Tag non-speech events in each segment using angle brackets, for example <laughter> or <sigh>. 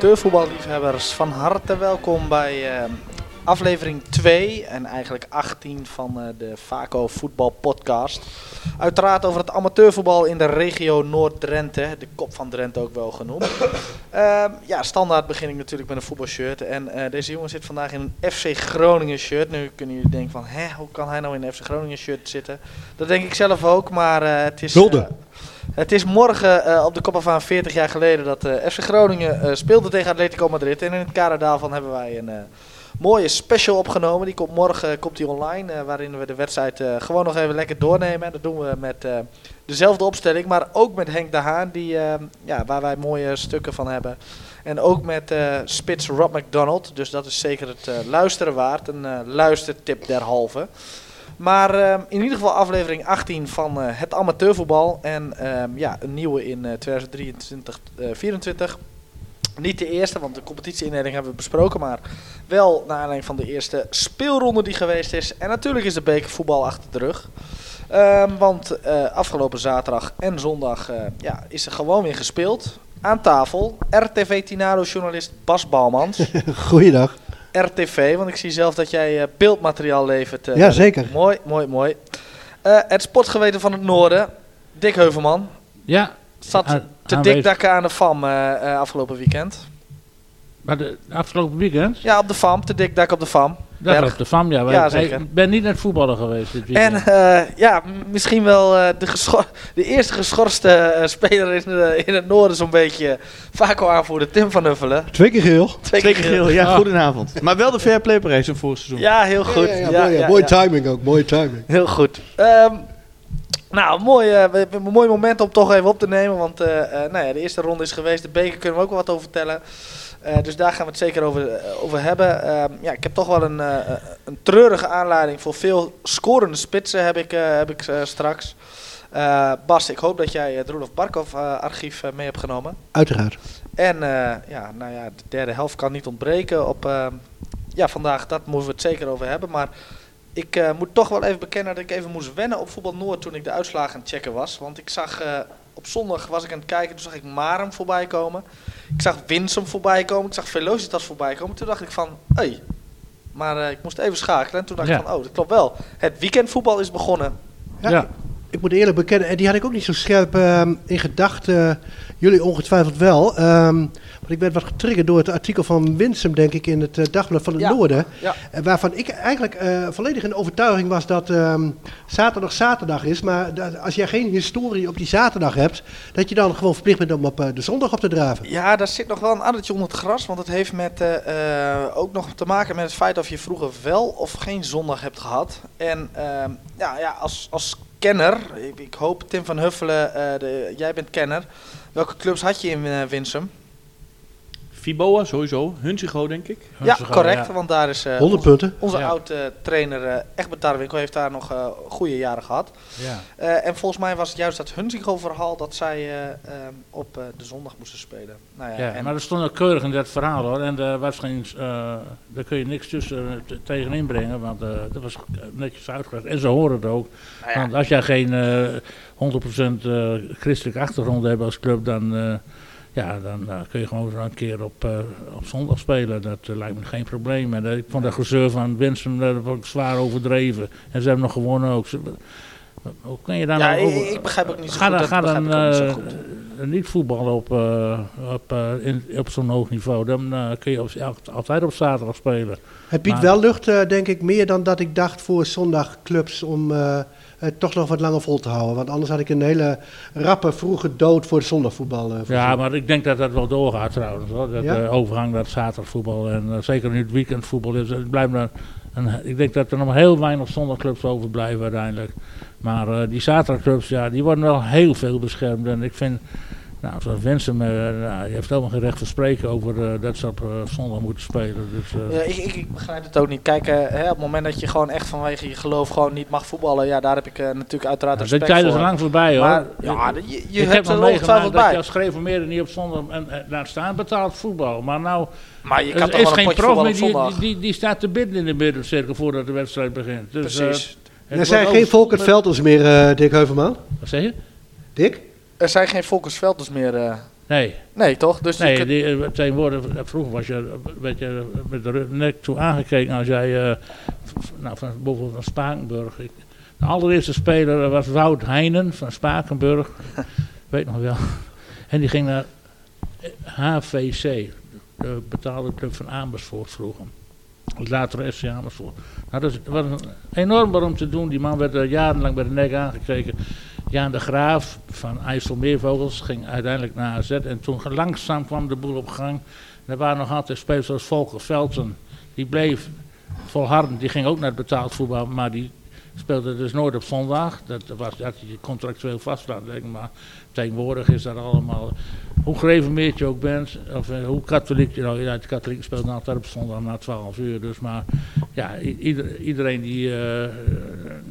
amateurvoetballiefhebbers, van harte welkom bij uh, aflevering 2 en eigenlijk 18 van uh, de Vaco Voetbal Podcast. Uiteraard over het amateurvoetbal in de regio Noord-Drenthe, de kop van Drenthe ook wel genoemd. Uh, <laughs> ja, standaard begin ik natuurlijk met een voetbalshirt en uh, deze jongen zit vandaag in een FC Groningen shirt. Nu kunnen jullie denken van, hè, hoe kan hij nou in een FC Groningen shirt zitten? Dat denk ik zelf ook, maar het is... Het is morgen uh, op de Copa van 40 jaar geleden dat uh, FC Groningen uh, speelde tegen Atletico Madrid. En in het kader daarvan hebben wij een mooie special opgenomen. Die komt morgen komt die online, waarin we de wedstrijd gewoon nog even lekker doornemen. En dat doen we met dezelfde opstelling, maar ook met Henk de Haan, die, ja, waar wij mooie stukken van hebben. En ook met spits Rob McDonald. Dus dat is zeker het luisteren waard. Een luistertip derhalve. Maar uh, in ieder geval aflevering 18 van uh, het amateurvoetbal. En uh, ja, een nieuwe in 2023 2024 Niet de eerste, want de competitieindeling hebben we besproken. Maar wel naar aanleiding van de eerste speelronde die geweest is. En natuurlijk is de bekervoetbal achter de rug. Ehm, want afgelopen zaterdag en zondag ja, is er gewoon weer gespeeld. Aan tafel RTV Tinado-journalist Bas Balmans. <laughs> Goeiedag. RTV, want ik zie zelf dat jij uh, beeldmateriaal levert. Uh, ja, zeker. Mooi, mooi, mooi. Uh, het sportgeweten van het noorden, Dick Heuvelman. Ja. Zat te dikdakken aan de FAM afgelopen weekend. Maar de afgelopen weekend? Ja, op de FAM, te dikdak op de FAM. Dat op de FAM, ja. Ik ben niet naar het voetballen geweest dit weekend. En uh, ja, misschien wel uh, de, de, eerste geschorste uh, speler in, in, het noorden zo'n beetje vaak al aanvoerder, Tim van Uffelen. Twee keer geel. Twee, Twee keer geel, ja. Oh. Goedenavond. Maar wel de fair play prijs voor seizoen. Ja, heel goed. Ja, ja, ja, mooie timing ook, mooie timing. Heel goed. Um, nou, mooi, uh, een mooi moment om toch even op te nemen. Want uh, uh, nou ja, de eerste ronde is geweest. De beker kunnen we ook wel wat over vertellen. Uh, dus daar gaan we het zeker over, over hebben. Uh, ja, ik heb toch wel een, uh, een treurige aanleiding voor veel scorende spitsen heb ik, heb ik straks. Bas, ik hoop dat jij het Roelof Barkov archief mee hebt genomen. Uiteraard. En ja, nou ja, de derde helft kan niet ontbreken op ja, vandaag. Dat moeten we het zeker over hebben. Maar ik moet toch wel even bekennen dat ik even moest wennen op Voetbal Noord toen ik de uitslagen aan het checken was. Want ik zag op zondag was ik aan het kijken, toen zag ik Marem voorbij komen. Ik zag Winsum voorbij komen, ik zag Velocitas voorbij komen. Toen dacht ik van, hé, hey, maar uh, ik moest even schakelen. En toen dacht ik van, oh, dat klopt wel. Het weekendvoetbal is begonnen. Ja, ja. Ik moet eerlijk bekennen, en die had ik ook niet zo scherp uh, in gedachten. Jullie ongetwijfeld wel. Um, ik werd wat getriggerd door het artikel van Winsum, denk ik, in het uh, Dagblad van het Noorden. Ja. Uh, waarvan ik eigenlijk uh, volledig in overtuiging was dat um, zaterdag zaterdag is. Maar dat, als jij geen historie op die zaterdag hebt, dat je dan gewoon verplicht bent om op de zondag op te draven. Ja, daar zit nog wel een addertje onder het gras. Want het heeft met, ook nog te maken met het feit of je vroeger wel of geen zondag hebt gehad. En ehm, ja, ja, als, als kenner, ik, hoop Tim van Huffelen, de, jij bent kenner. Welke clubs had je in Winsum? Fiboa sowieso. Hunsigo, denk ik. ja, correct. Want daar is uh, 100 punten. onze ja. oude trainer uh, Egbert Tarwinkel heeft daar nog uh, goede jaren gehad. Ja. en volgens mij was het juist dat Hunsigo-verhaal dat zij op de zondag moesten spelen. Nou ja, ja en maar er stond ook keurig in dat verhaal hoor. En daar, was geen, daar kun je niks tussen tegenin brengen, want dat was netjes uitgelegd. En ze horen het ook. Nou want als jij geen 100% christelijke achtergrond hebt als club, dan ja, dan uh, kun je gewoon een keer op, uh, op zondag spelen. Dat uh, lijkt me geen probleem. En ik vond de gezeur van Winsum zwaar overdreven. En ze hebben nog gewonnen ook. Hoe kun je daar ja, nou over... ik begrijp ook niet zo ga goed. Dan, ga dan niet, niet voetballen op, op, in, op zo'n hoog niveau. Dan kun je op, altijd op zaterdag spelen. Het biedt maar, wel lucht, denk ik, meer dan dat ik dacht voor zondagclubs om uh, toch nog wat langer vol te houden. Want anders had ik een hele rappe, vroege dood voor het zondagvoetbal. Uh, ja, maar ik denk dat dat wel doorgaat trouwens. Hoor. Dat, ja? overgang naar het zaterdagvoetbal. En zeker nu het weekendvoetbal is. Het blijft een, ik denk dat er nog heel weinig zondagclubs overblijven uiteindelijk. Maar die zaterdagclubs, ja, die worden wel heel veel beschermd. En ik vind nou, zoals Wensum, uh, nou, je heeft helemaal geen recht van spreken over uh, dat ze op uh, zondag moeten spelen. Dus, ja, ik, ik, ik, begrijp het ook niet. Kijk, hè, op het moment dat je gewoon echt vanwege je geloof gewoon niet mag voetballen, ja, daar heb ik natuurlijk uiteraard ja, respect voor. De tijd is lang voorbij hoor. Maar, ja, je, je ik hebt er ongetwijfeld bij. dat je als gereformeerde niet op zondag en, daar staan betaald voetbal. Maar nou, maar je kan er is geen prof meer die, die, die, die, staat te bidden in de middencirkel voordat de wedstrijd begint. Dus, Precies. er zijn geen Volkert Velders meer, Dick Heuvelman. Wat zeg je? Dick? Er zijn geen Volkers Velders meer. Uh, Nee. Nee, toch? Dus nee, die, uh, tegenwoordig, vroeger was je een beetje met de nek toe aangekeken als jij, uh, nou, van, bijvoorbeeld van Spakenburg. Ik, de allereerste speler was Wout Heinen van Spakenburg. weet nog wel. En die ging naar HVC, de betaalde club van Amersfoort vroeger. Later FC Amersfoort. Nou, dat was enorm om te doen. Die man werd er jarenlang bij de nek aangekeken. Jaan de Graaf van IJsselmeervogels ging uiteindelijk naar AZ. En toen langzaam kwam de boel op gang. Er waren nog altijd spelers zoals Volker Velten. Die bleef volharden. Die ging ook naar betaald voetbal. Maar die speelde dus nooit op zondag. Dat was dat je contractueel vaststaan, denk ik. Maar tegenwoordig is dat allemaal. Hoe gereformeerd je ook bent, of uh, hoe katholiek je nou, ja, de katholieken speelt altijd op zondag na 12 uur. Dus maar ja, ieder, iedereen die, uh,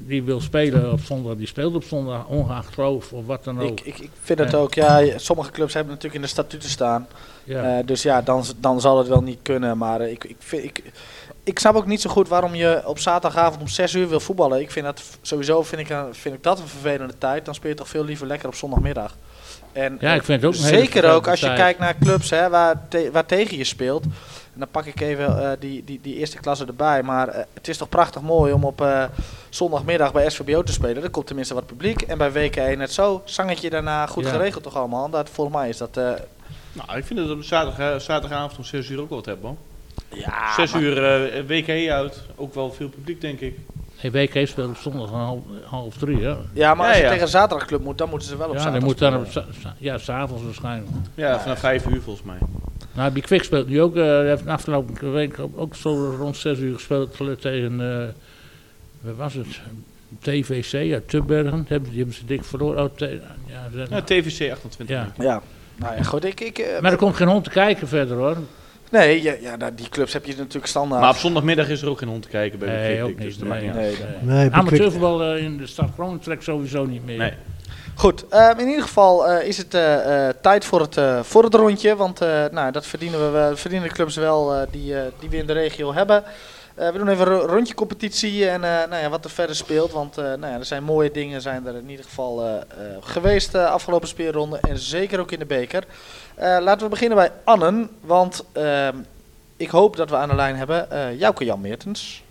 die wil spelen op zondag, die speelt op zondag, ongeacht geloof of wat dan ook. Ik, ik, ik vind het ook, ja, sommige clubs hebben natuurlijk in de statuten staan. Ja. Uh, dus ja, dan, dan zal het wel niet kunnen. Maar ik, ik, vind, ik, ik snap ook niet zo goed waarom je op zaterdagavond om 6 uur wil voetballen. Ik vind dat sowieso vind ik, vind ik dat een vervelende tijd. Dan speel je toch veel liever lekker op zondagmiddag. En ja, ik vind het ook een zeker ook als je kijkt naar clubs hè, waar, te, waar tegen je speelt. En dan pak ik even uh, die, die, die eerste klasse erbij. Maar uh, het is toch prachtig mooi om op uh, zondagmiddag bij SVBO te spelen. Er komt tenminste wat publiek. En bij WK1 net zo. Zangetje daarna goed ja. geregeld toch allemaal. Dat, volgens mij is dat... nou, ik vind dat op zaterdag, zaterdagavond om 6 uur ook wel wat hebben Ja, 6 uur uh, WK uit. Ook wel veel publiek, denk ik. Hey, WK speelt op zondag half, half drie, hè? Ja, maar als ja, je ja. tegen een zaterdagclub moet, dan moeten ze wel op ja, zaterdag moet dan op Ja, s'avonds waarschijnlijk. Ja, vanaf 5 uur volgens mij. Nou, die Kwik speelt nu ook, uh, heeft de afgelopen week ook zo rond 6 uur gespeeld tegen, uh, wat was het? TVC uit Tubbergen. Die hebben ze dik verloren. Oh, ja, ja, TVC 28. Ja. ja. Nou ja, goed, ik... ik uh, maar er komt geen hond te kijken verder, hoor. Nee, ja, ja nou, die clubs heb je natuurlijk standaard. Maar op zondagmiddag is er ook geen hond te kijken bij nee, de ook niet. Dus nee, nee, nee, nee. Amateurvoetbal uh, in de stad Groningen trekt sowieso niet meer. Nee. Goed, uh, in ieder geval uh, is het uh, tijd voor het, voor het rondje. Want nou, dat verdienen, we, verdienen de clubs wel die, die we in de regio hebben. We doen even een rondje competitie en nou ja, wat er verder speelt. Want nou ja, er zijn mooie dingen zijn er in ieder geval geweest de afgelopen speelronde. En zeker ook in de beker. laten we beginnen bij Annen. Want ehm, ik hoop dat we aan de lijn hebben Jouke Jan Meertens.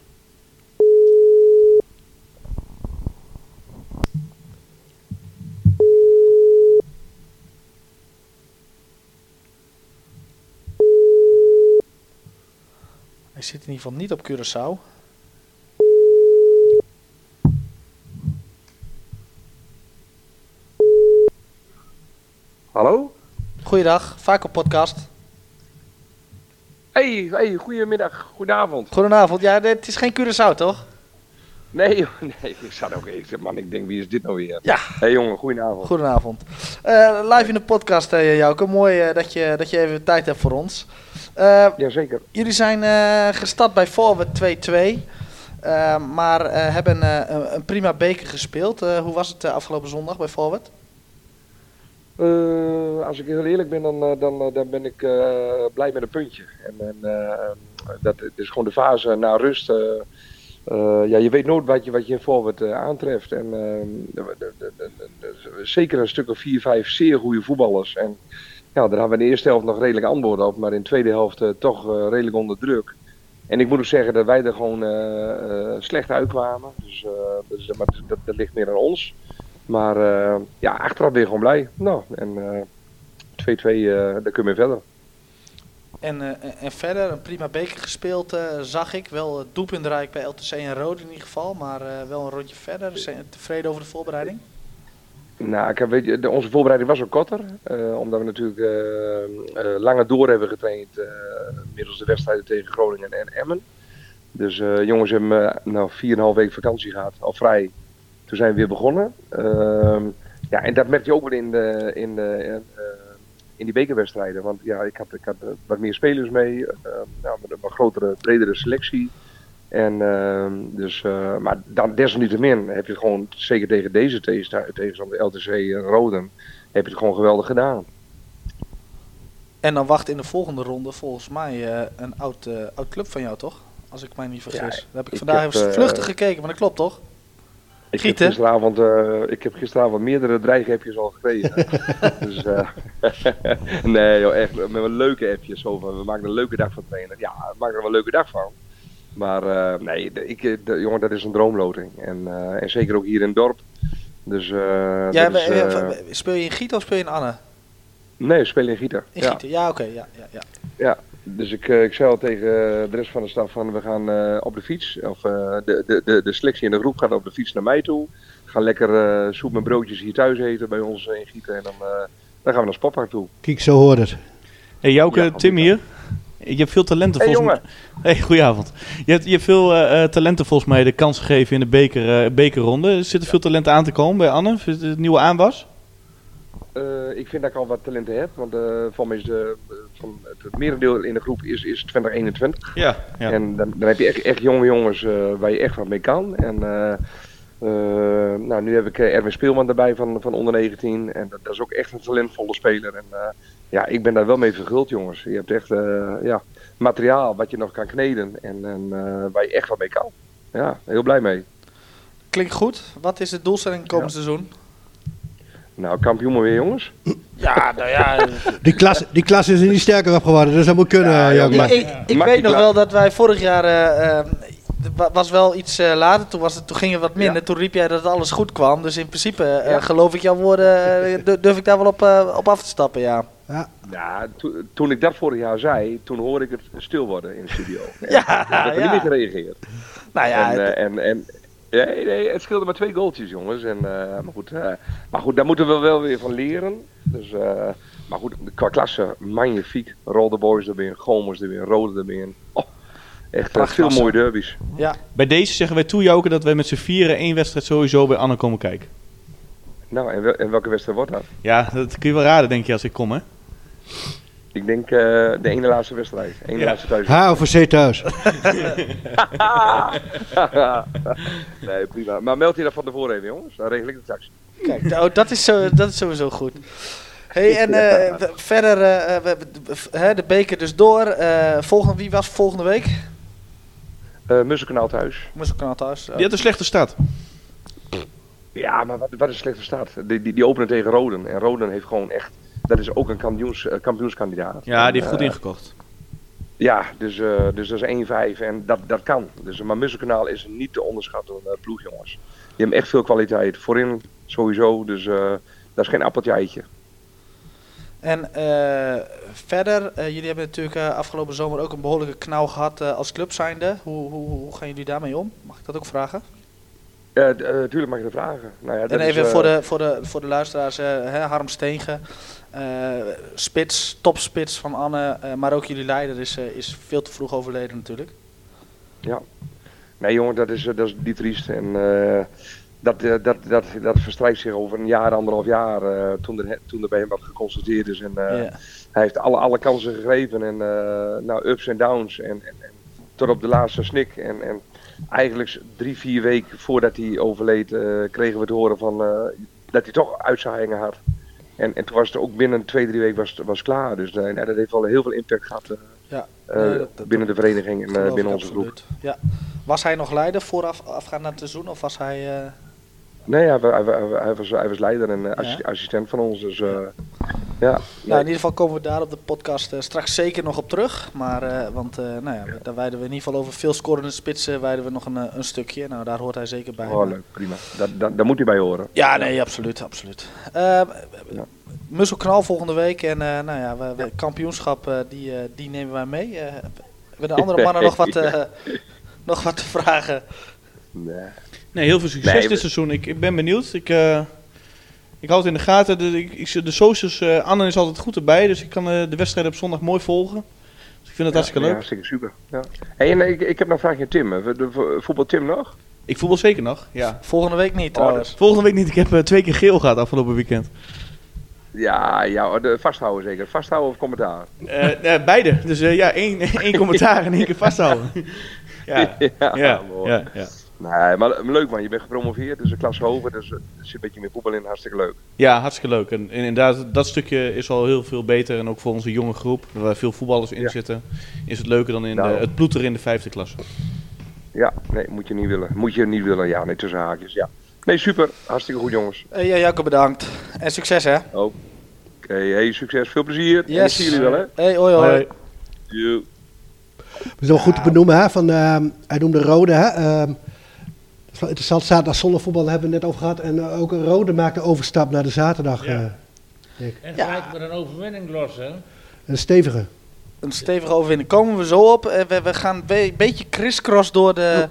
Hij zit in ieder geval niet op Curaçao. Hallo? Goeiedag, vaak op podcast. Hey, hey, goedemiddag, goedenavond. Goedenavond, ja, het is geen Curaçao toch? Nee, <laughs> nee, ik zat ook even, man, ik denk, wie is dit nou weer? Ja. Hey jongen, goedenavond. Goedenavond. Uh, live in de podcast, uh, Jouke, mooi uh, dat, je, dat je even tijd hebt voor ons. Uh, Jazeker. Jullie zijn gestart bij Forward 2-2, maar hebben een, een, prima beker gespeeld. hoe was het afgelopen zondag bij Forward? Uh, als ik heel eerlijk ben, dan, dan, dan ben ik uh, blij met een puntje. En, en uh, dat is gewoon de fase na rust. ja, je weet nooit wat je, wat je in forward aantreft. En zeker een stuk of vier, vijf zeer goede voetballers. En ja, daar hadden we in de eerste helft nog redelijk antwoord op, maar in de tweede helft toch redelijk onder druk. En ik moet ook zeggen dat wij er gewoon slecht uitkwamen. Dus, dus dat, dat, dat ligt meer aan ons. Maar ja, achteraf je gewoon blij. Nou, en 2-2, uh, uh, daar kun je mee verder. En, en verder, een prima beker gespeeld, zag ik. Wel doelpuntrijk bij LTC en Rode in ieder geval, maar wel een rondje verder. Zijn tevreden over de voorbereiding? Nou, ik heb, de, onze voorbereiding was ook korter. omdat we natuurlijk langer door hebben getraind middels de wedstrijden tegen Groningen en Emmen. Dus jongens hebben nou 4,5 weken vakantie gehad, al vrij. Toen zijn we weer begonnen. Uh, ja, en dat merk je ook wel in, de, in, de, uh, in die bekerwedstrijden. Want ja, ik had, ik had wat meer spelers mee. Uh, nou, een grotere, bredere selectie. En, ehm, dus, uh, maar dan desalniettemin heb je het gewoon, zeker tegen deze tegenstander, LTC en Roden, heb je het gewoon geweldig gedaan. En dan wacht in de volgende ronde volgens mij een oud, oud club van jou, toch? Als ik mij niet vergis. Ja, Daar heb ik, ik vandaag heb, even vluchtig gekeken, maar dat klopt toch? Ik heb, gisteravond, uh, ik heb gisteravond meerdere dreigappjes al gekregen. <laughs> dus, uh, <laughs> nee joh, echt met een leuke appjes. Van, we maken een leuke dag van trainen. Ja, we maken er wel een leuke dag van. Maar uh, nee, ik, de, jongen, dat is een droomloting. En, en zeker ook hier in het dorp. Dus, ja, is, speel je in Giet of speel je in Anne? Nee, we spelen in Gieter. In ja, ja oké. ja, ja, ja. ja, dus ik, ik zei al tegen de rest van de staf van we gaan uh, op de fiets. Of uh, de, de, de, de selectie in de groep gaat op de fiets naar mij toe. Gaan lekker uh, soep met broodjes hier thuis eten bij ons in Gieten. En dan, dan gaan we naar Spotpark toe. Kijk, zo hoort het. Hey, Jouke, ja, Tim hier. Je hebt veel talenten hey, volgens mij. Hey, goedenavond. Je hebt, je hebt veel talenten volgens mij de kans gegeven in de beker, bekerronde. Zit er veel talenten aan te komen bij Anne? Het nieuwe aanwas? Uh, ik vind dat ik al wat talenten heb, want van, is de, van het, merendeel in de groep is, is 2021. Ja, ja. En dan, dan heb je echt, echt jonge jongens waar je echt wat mee kan. En nou, nu heb ik Erwin Speelman erbij van, van onder 19. En dat, dat is ook echt een talentvolle speler. En ja, ik ben daar wel mee verguld, jongens. Je hebt echt ja, materiaal wat je nog kan kneden en, en waar je echt wat mee kan. Ja, heel blij mee. Klinkt goed. Wat is de doelstelling komend ja. seizoen? Nou, kampioen maar weer, jongens. Ja, nou ja. <laughs> die klasse die klas is er niet sterker op geworden, dus dat moet kunnen. Ja, ja, ik, ik, ik weet nog wel dat wij vorig jaar. Uh, was wel iets uh, later, toen, was het, toen ging het wat minder. Ja. Toen riep jij dat alles goed kwam. Dus in principe ja. geloof ik jouw woorden, <laughs> durf ik daar wel op, op af te stappen, ja. Ja, ja to, toen ik dat vorig jaar zei, toen hoorde ik het stil worden in de studio. <laughs> ja, ik heb er niet meer gereageerd. Nou ja, en, en, en, Nee, nee, het scheelde maar twee goaltjes, jongens. En, uh, maar, goed, uh, maar goed, daar moeten we wel weer van leren. Dus, uh, maar goed, qua klasse, magnifiek. Rode Boys erbij, Gomers erbij, Rode erbij. Oh, echt veel mooie derbies. Ja. Bij deze zeggen wij toe, Joke, dat wij met z'n vieren één wedstrijd sowieso bij Anne komen kijken. Nou, en, wel, en welke wedstrijd wordt dat? Ja, dat kun je wel raden, denk je, als ik kom, hè? Ik denk uh, de ene laatste wedstrijd. Ene ja. laatste thuis. Ha, of C thuis. <laughs> nee, prima. Maar meld je dat van tevoren even, jongens. Dan regel ik het straks. Kijk, nou, dat, is zo, dat is sowieso goed. Hey, en uh, verder, uh, de beker dus door. volgende, wie was volgende week? Uh, Musselkanaal thuis. Musselkanaal thuis. Die had een slechte start. Ja, maar wat, wat is een slechte start? Die, die, die openen tegen Roden. En Roden heeft gewoon echt dat is ook een kampioens, uh, kampioenskandidaat. Ja, die heeft goed uh, ingekocht. Ja, dus, uh, dus dat is 1-5 en dat, dat kan. Dus, maar Musselkanaal is niet te onderschatten ploeg, jongens. Die hebben echt veel kwaliteit. Voorin sowieso, dus dat is geen appeltje eitje. En verder, jullie hebben natuurlijk afgelopen zomer ook een behoorlijke knauw gehad als club zijnde. Hoe, hoe, hoe gaan jullie daarmee om? Mag ik dat ook vragen? Ja, tuurlijk mag je dat vragen. Nou ja, en even is, voor, de, voor, de, voor de luisteraars, hè, Harm Steenge, uh, spits, topspits van Anne, uh, maar ook jullie leider is, uh, is veel te vroeg overleden natuurlijk. Ja, nee jongen, dat is, dat is niet triest. En dat, dat, dat, dat verstrijkt zich over een jaar, anderhalf jaar toen, er, toen er bij hem wat geconstateerd is. En yeah. hij heeft alle, alle kansen gegrepen en nou, ups en downs en, en, en, tot op de laatste snik. En, en eigenlijk drie, vier weken voordat hij overleed kregen we te horen van, dat hij toch uitzaaiingen had. En, en toen was het ook binnen twee, drie weken was, was klaar. Dus uh, nou, dat heeft wel heel veel impact gehad uh, ja, dat, binnen de vereniging en binnen onze groep. Ja. Was hij nog leider vooraf afgaan naar het seizoen of was hij... Nee, hij, hij, hij, was, hij was leider en assistent van ons. Dus ja. Nou, in ieder geval komen we daar op de podcast straks zeker nog op terug. Maar, want nou ja, daar wijden we in ieder geval over veel scorende spitsen wijden we nog een, een stukje. Nou, daar hoort hij zeker bij. Oh, leuk, prima. Daar, daar, moet hij bij horen. Ja, nee, absoluut. absoluut. Uh, ja. Musselknal volgende week en nou ja, we, we kampioenschap die, die nemen wij mee. hebben de andere mannen <laughs> nog, wat, nog wat te vragen? Nee, nee heel veel succes nee, dit seizoen. Ik, ik ben benieuwd. Ik, ik hou het in de gaten. De, ik, de socials, Anne is altijd goed erbij, dus ik kan de wedstrijd op zondag mooi volgen. Dus ik vind het ja, hartstikke leuk. Ja, hartstikke super. Ja. Hey, en ik, ik heb nog een vraagje Tim. Voetbal Tim nog? Ik voetbal zeker nog, ja. Volgende week niet oh, trouwens. Volgende week niet. Ik heb twee keer geel gehad afgelopen weekend. Ja, ja de vasthouden zeker. Vasthouden of commentaar? Uh, uh, beide. Dus uh, ja, één, <laughs> één commentaar en één keer vasthouden. <laughs> ja, ja, ja, ja, ja, Nee, maar leuk man, je bent gepromoveerd, dus een klas hoger, dus er zit een beetje meer voetbal in, hartstikke leuk. Ja, hartstikke leuk. En, en inderdaad, dat stukje is al heel veel beter en ook voor onze jonge groep, waar veel voetballers in ja. zitten, is het leuker dan in nou. de, het ploeter in de vijfde klasse. Ja, nee, moet je niet willen. Moet je niet willen, ja, nee, tussen haakjes, ja. Nee, super. Hartstikke goed, jongens. ja, Jacco, bedankt. En succes, hè? Oké, hey, succes. Veel plezier. Yes. En zie jullie wel, hè? Hey, hoi, hoi. hoi. You. We zijn wel goed te benoemen, hè? Van, uh, hij noemde Rode, hè? Uh, het is wel interessant, zaterdag zonnevoetbal hebben we het net over gehad. En uh, ook Rode maakt de overstap naar de zaterdag. Ja. en gelijk ja. met een overwinning los, hè? Een stevige. Een stevige overwinning. Komen we zo op. We, we gaan een beetje crisscross door de,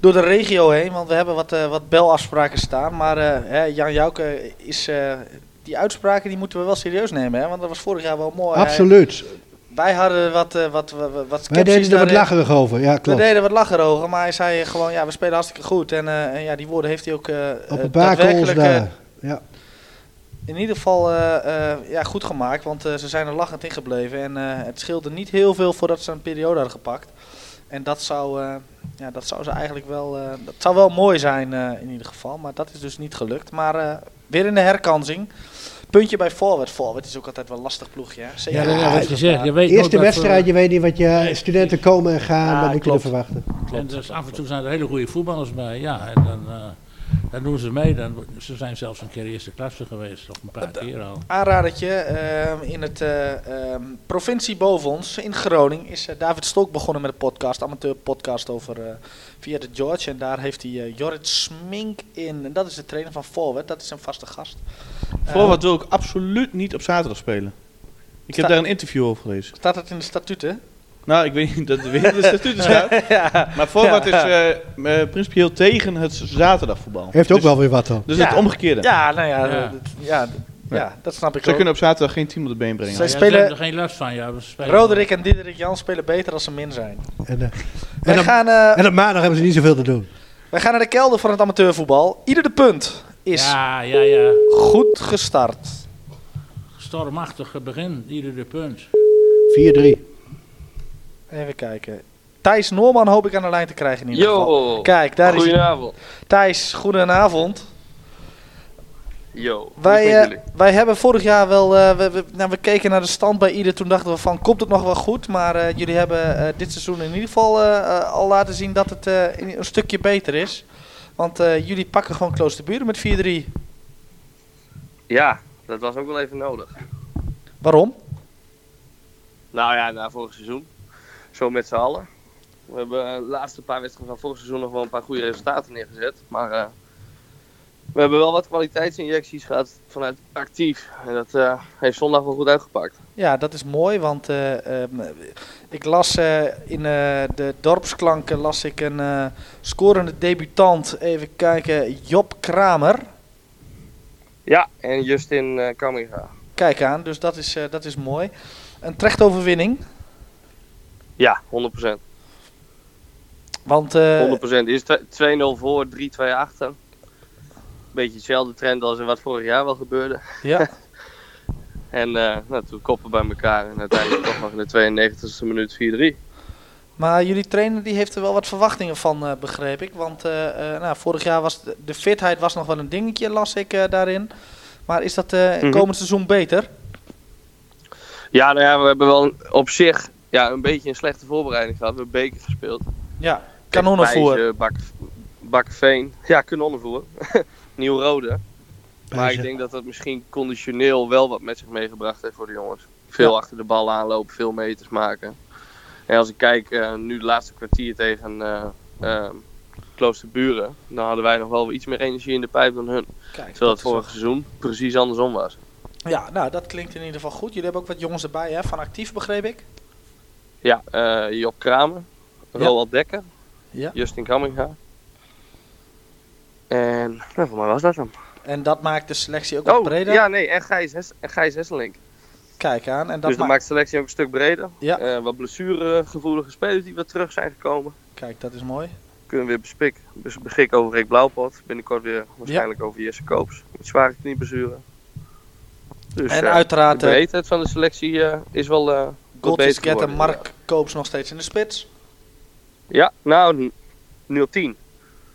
door de regio heen. Want we hebben wat, uh, wat belafspraken staan. Maar uh, Jan Jouke is... Uh, die uitspraken die moeten we wel serieus nemen. Hè? Want dat was vorig jaar wel mooi. Absoluut. Wij hadden wat, wat, wat, wat Wij deden er wat lacherig over, ja klopt. We deden wat lacherig over, maar hij zei gewoon, ja, we spelen hartstikke goed. En, en ja, die woorden heeft hij ook Op een paar. Daar. Ja in ieder geval uh, uh, ja, goed gemaakt, want uh, ze zijn er lachend ingebleven. En het scheelde niet heel veel voordat ze een periode hadden gepakt. En dat zou, ja, dat zou ze eigenlijk wel, dat zou wel mooi zijn in ieder geval. Maar dat is dus niet gelukt. Maar weer in de herkansing. Puntje bij Forward. Forward is ook altijd wel een lastig ploegje. Hè? Ja, ja, wat je zegt. Je weet Eerste wedstrijd, je weet niet wat je studenten komen en gaan. Ja, dat moet je er verwachten. En dus af en toe zijn er hele goede voetballers bij. Ja, en dan... Dan doen ze mee. Dan, ze zijn zelfs een keer eerste klasse geweest, of een paar keer al. Aanradertje, uh, in het uh, uh, provincie boven ons, in Groningen, is eh, David Stok begonnen met een podcast, amateur podcast over eh, via de George. En daar heeft hij Jorrit Smink in. En dat is de trainer van Forward, dat is een vaste gast. Forward wil ik absoluut niet op zaterdag spelen. Ik heb daar een interview over gelezen. Staat dat in de statuten? Nou, ik weet niet dat het weer de statuten <laughs> staat. ja. Maar Forward is uh, uh, principieel tegen het zaterdagvoetbal. Heeft ook dus, wel weer wat dan. Dus ja. het omgekeerde. Ja, nou ja, ja. Dat, ja, ja, dat snap ik Ze ook. kunnen op zaterdag geen team op de been brengen. Zij spelen er geen last van, ja. Roderick en Diederik Jan spelen beter als ze min zijn. En, uh, en, op, gaan, uh, en op maandag hebben ze niet zoveel te doen. Wij gaan naar de kelder van het amateurvoetbal. Ieder de punt is ja, ja, ja. goed gestart. Stormachtig begin, ieder de punt. 4-3. Even kijken. Thijs Noorman hoop ik aan de lijn te krijgen in ieder Yo, geval. Kijk, daar goedenavond. is Thijs, goedenavond. Yo, wij, uh, wij hebben vorig jaar wel, uh, we, we, nou, we keken naar de stand bij ieder. Toen dachten we van, komt het nog wel goed? Maar uh, jullie hebben dit seizoen in ieder geval al laten zien dat het een stukje beter is. Want jullie pakken gewoon Kloosterburen met 4-3. Ja, dat was ook wel even nodig. Waarom? Nou ja, na vorig seizoen zo met z'n allen. We hebben de laatste paar wedstrijden van vorig seizoen nog wel een paar goede resultaten neergezet. Maar uh, we hebben wel wat kwaliteitsinjecties gehad vanuit actief. En dat uh, heeft zondag wel goed uitgepakt. Ja, dat is mooi, want uh, um, ik las in de dorpsklanken las ik een scorende debutant. Even kijken, Job Kramer. Ja, en Justin uh, Kamminga. Kijk aan, dus dat is, dat is mooi. Een terecht overwinning. Ja, 100%. Want, uh, 100%. Is 2-0 voor, 3-2 achter. Beetje hetzelfde trend als in wat vorig jaar wel gebeurde. Ja. <laughs> en uh, nou, toen koppen bij elkaar en uiteindelijk toch nog in de 92e minuut 4-3. Maar jullie trainer die heeft er wel wat verwachtingen van, uh, begreep ik. Want uh, nou, vorig jaar was de, de, fitheid was nog wel een dingetje, las ik daarin. Maar is dat mm -hmm. komend seizoen beter? Ja, nou ja, we hebben wel op zich ja, een beetje een slechte voorbereiding gehad. We hebben beker gespeeld. Ja, kanonnenvoer. Bak, Bakveen. Ja, kanonnenvoer. <laughs> Nieuw-rode. Maar ik denk dat dat misschien conditioneel wel wat met zich meegebracht heeft voor de jongens. Veel ja. achter de bal aanlopen, veel meters maken. En als ik kijk, uh, nu de laatste kwartier tegen uh, uh, Kloosterburen, dan hadden wij nog wel iets meer energie in de pijp dan hun. Kijk, Terwijl het vorige seizoen precies andersom was. Ja, nou dat klinkt in ieder geval goed. Jullie hebben ook wat jongens erbij, hè? Van actief begreep ik. Ja, uh, Job Kramer, ja. Roald Dekker, ja. Justin Kamminga. En nou, voor mij was dat hem. En dat maakt de selectie ook wat oh, breder? Ja, nee, en Gijs, Hes en Gijs Hesselink. Kijk aan. En dat dus dat maakt de selectie ook een stuk breder. Ja. Uh, wat blessuregevoelige spelers die weer terug zijn gekomen. Kijk, dat is mooi. Kunnen we weer bespik, beschikken over Rick Blauwpot. Binnenkort weer waarschijnlijk ja. over Jesse Koops. Met zware knieblessure. Dus, en uh, uiteraard... De breedheid van de selectie uh, is wel... Uh, Get en Mark ja. Koops nog steeds in de spits. Ja, nou 0-10.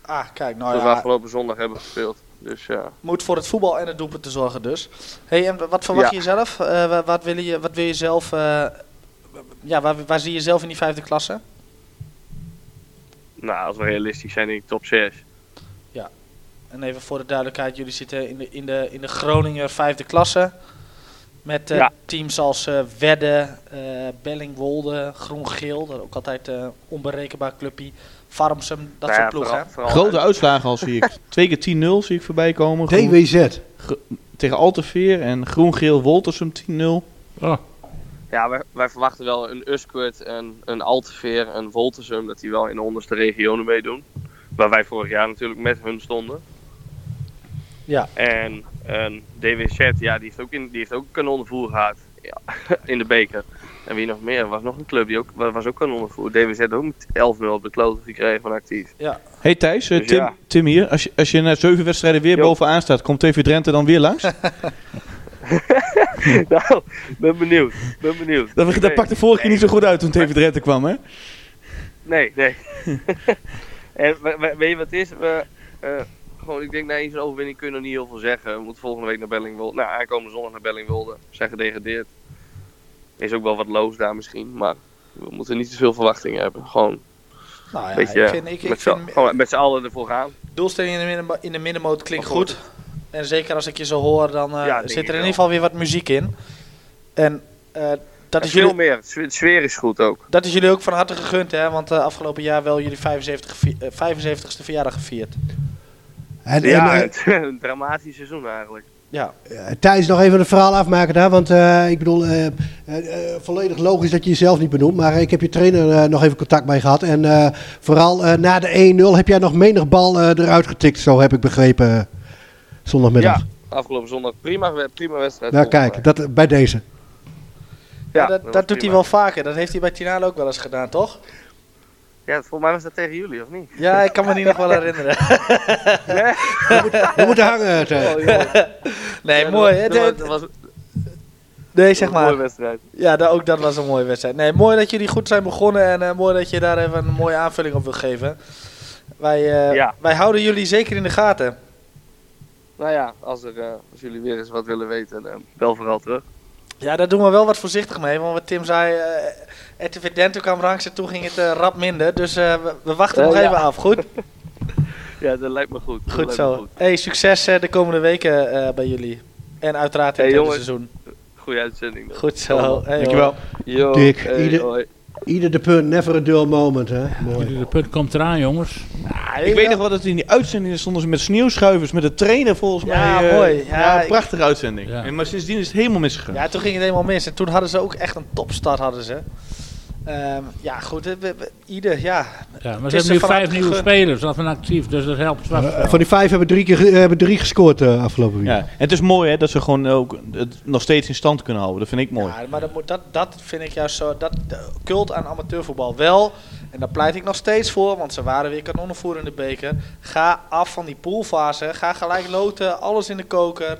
Ah, kijk, nou dat ja. we afgelopen zondag hebben gespeeld. Dus, uh, Moet voor het voetbal en het doelpunt te zorgen dus. hey, en wat verwacht ja. je zelf? Uh, wat, wil je, wat wil je zelf... Uh, ja, waar, waar zie je zelf in die vijfde klasse? Nou, als we realistisch zijn, denk ik top 6. Ja. En even voor de duidelijkheid, jullie zitten in de, in de, in de Groninger vijfde klasse. Met uh, teams als uh, Wedde, uh, Bellingwolde, Groen-Geel. Dat ook altijd uh, onberekenbaar clubje. Farmsum, dat nou soort ploegen. Grote uitslagen al zie ik. <laughs> Twee keer 10-0 zie ik voorbij komen. DWZ. tegen Alteveer en Groen-Geel Woltersum 10-0. Oh. Ja, wij, wij, verwachten wel een Uskert, een, een Alteveer, een Woltersum. Dat die wel in de onderste regionen meedoen. Waar wij vorig jaar natuurlijk met hun stonden. Ja. En en DWZ, ja, die heeft ook, in, die heeft ook kanonnenvoer gehad ja, <laughs> in de beker. En wie nog meer? Er was nog een club die ook, was ook kanonnenvoer. DWZ ook met 11-0 op de kloten gekregen van actief. Ja. Hey Thijs, eh, dus Tim, Tim hier. Als je, als je na zeven wedstrijden weer bovenaan staat, komt TV Drenthe dan weer langs? <laughs> <laughs> nou, ben benieuwd. Ben benieuwd. Dat, dat pakte vorige keer niet zo goed uit toen TV Drenthe kwam, hè? Nee, nee. <laughs> en weet je wat het is? We, uh, gewoon, ik denk, nee, zo'n overwinning kun je nog niet heel veel zeggen. We moeten volgende week naar Bellingwolde. Nou, aankomende zondag naar Bellingwolde. Zijn gedegradeerd. Is ook wel wat loos daar misschien, maar we moeten niet te veel verwachtingen hebben. Gewoon nou ja, beetje, ik vind, ik, met, ik vind, met z'n allen ervoor gaan. Doelstelling in de, midden, in de middenmoot klinkt goed. En zeker als ik je zo hoor, dan uh, zit er in ieder geval weer wat muziek in. En uh, dat is veel jullie, meer. De sfeer is goed ook. Dat is jullie ook van harte gegund, hè? Want uh, afgelopen jaar wel jullie 75, 75ste verjaardag gevierd. En, ja, en, uh, <laughs> een dramatisch seizoen eigenlijk. Ja. Thijs, nog even het verhaal afmaken daar. Want uh, ik bedoel, uh, volledig logisch dat je jezelf niet benoemt. Maar ik heb je trainer nog even contact mee gehad. En vooral na de 1-0 heb jij nog menig bal eruit getikt. Zo heb ik begrepen zondagmiddag. Ja, afgelopen zondag. Prima, prima wedstrijd. Nou kijk, dat, bij deze. Ja, dat, dat, dat doet hij wel vaker. Dat heeft hij bij Tinalo ook wel eens gedaan, toch? Ja, volgens mij was dat tegen jullie, of niet? Ja, ik kan me niet nog wel herinneren. <laughs> nee? we, moeten, hangen. Oh, nee, mooi. Dat, dat was, nee, zeg maar. Een mooie wedstrijd. Ja, dat, ook dat was een mooie wedstrijd. Nee, mooi dat jullie goed zijn begonnen en uh, mooi dat je daar even een mooie aanvulling op wil geven. Wij, uh, ja. wij houden jullie zeker in de gaten. Nou ja, als, er, uh, als jullie weer eens wat willen weten, bel vooral terug. Ja, daar doen we wel wat voorzichtig mee. Want wat Tim zei, RTV Dento kwam langs en toen ging het uh, rap minder. Dus uh, we, we, wachten nog even af, goed? <laughs> ja, dat lijkt me goed. Goed zo. Goed. Hey, succes de komende weken bij jullie. En uiteraard in het seizoen. Goeie uitzending. Goed zo. Hey, Dankjewel. Yo, Dick, hey, ieder, Ieder de punt, never a dull moment, hè? Mooi. Ieder de punt komt eraan, jongens. Ik weet nog wat het in die uitzending stonden ze met sneeuwschuivers, met de trainer volgens ja, mij. Uh, mooi. Ja, prachtige uitzending. Ja. En, maar sindsdien is het helemaal misgegaan. Ja, toen ging het helemaal mis. En toen hadden ze ook echt een topstart, hadden ze. Um, ja, goed. We, we, ieder, ja. ja maar ze hebben nu vijf nieuwe spelers dat actief, dus dat helpt wel. Uh, van die vijf hebben drie, keer, uh, hebben drie gescoord uh, afgelopen week. Ja, en het is mooi hè, dat ze gewoon ook het nog steeds in stand kunnen houden. Dat vind ik mooi. Ja, maar dat, moet, dat, dat vind ik juist zo. Dat, cult aan amateurvoetbal wel. En daar pleit ik nog steeds voor, want ze waren weer kanonnenvoer in de beker. Ga af van die poolfase. Ga gelijk loten, alles in de koker.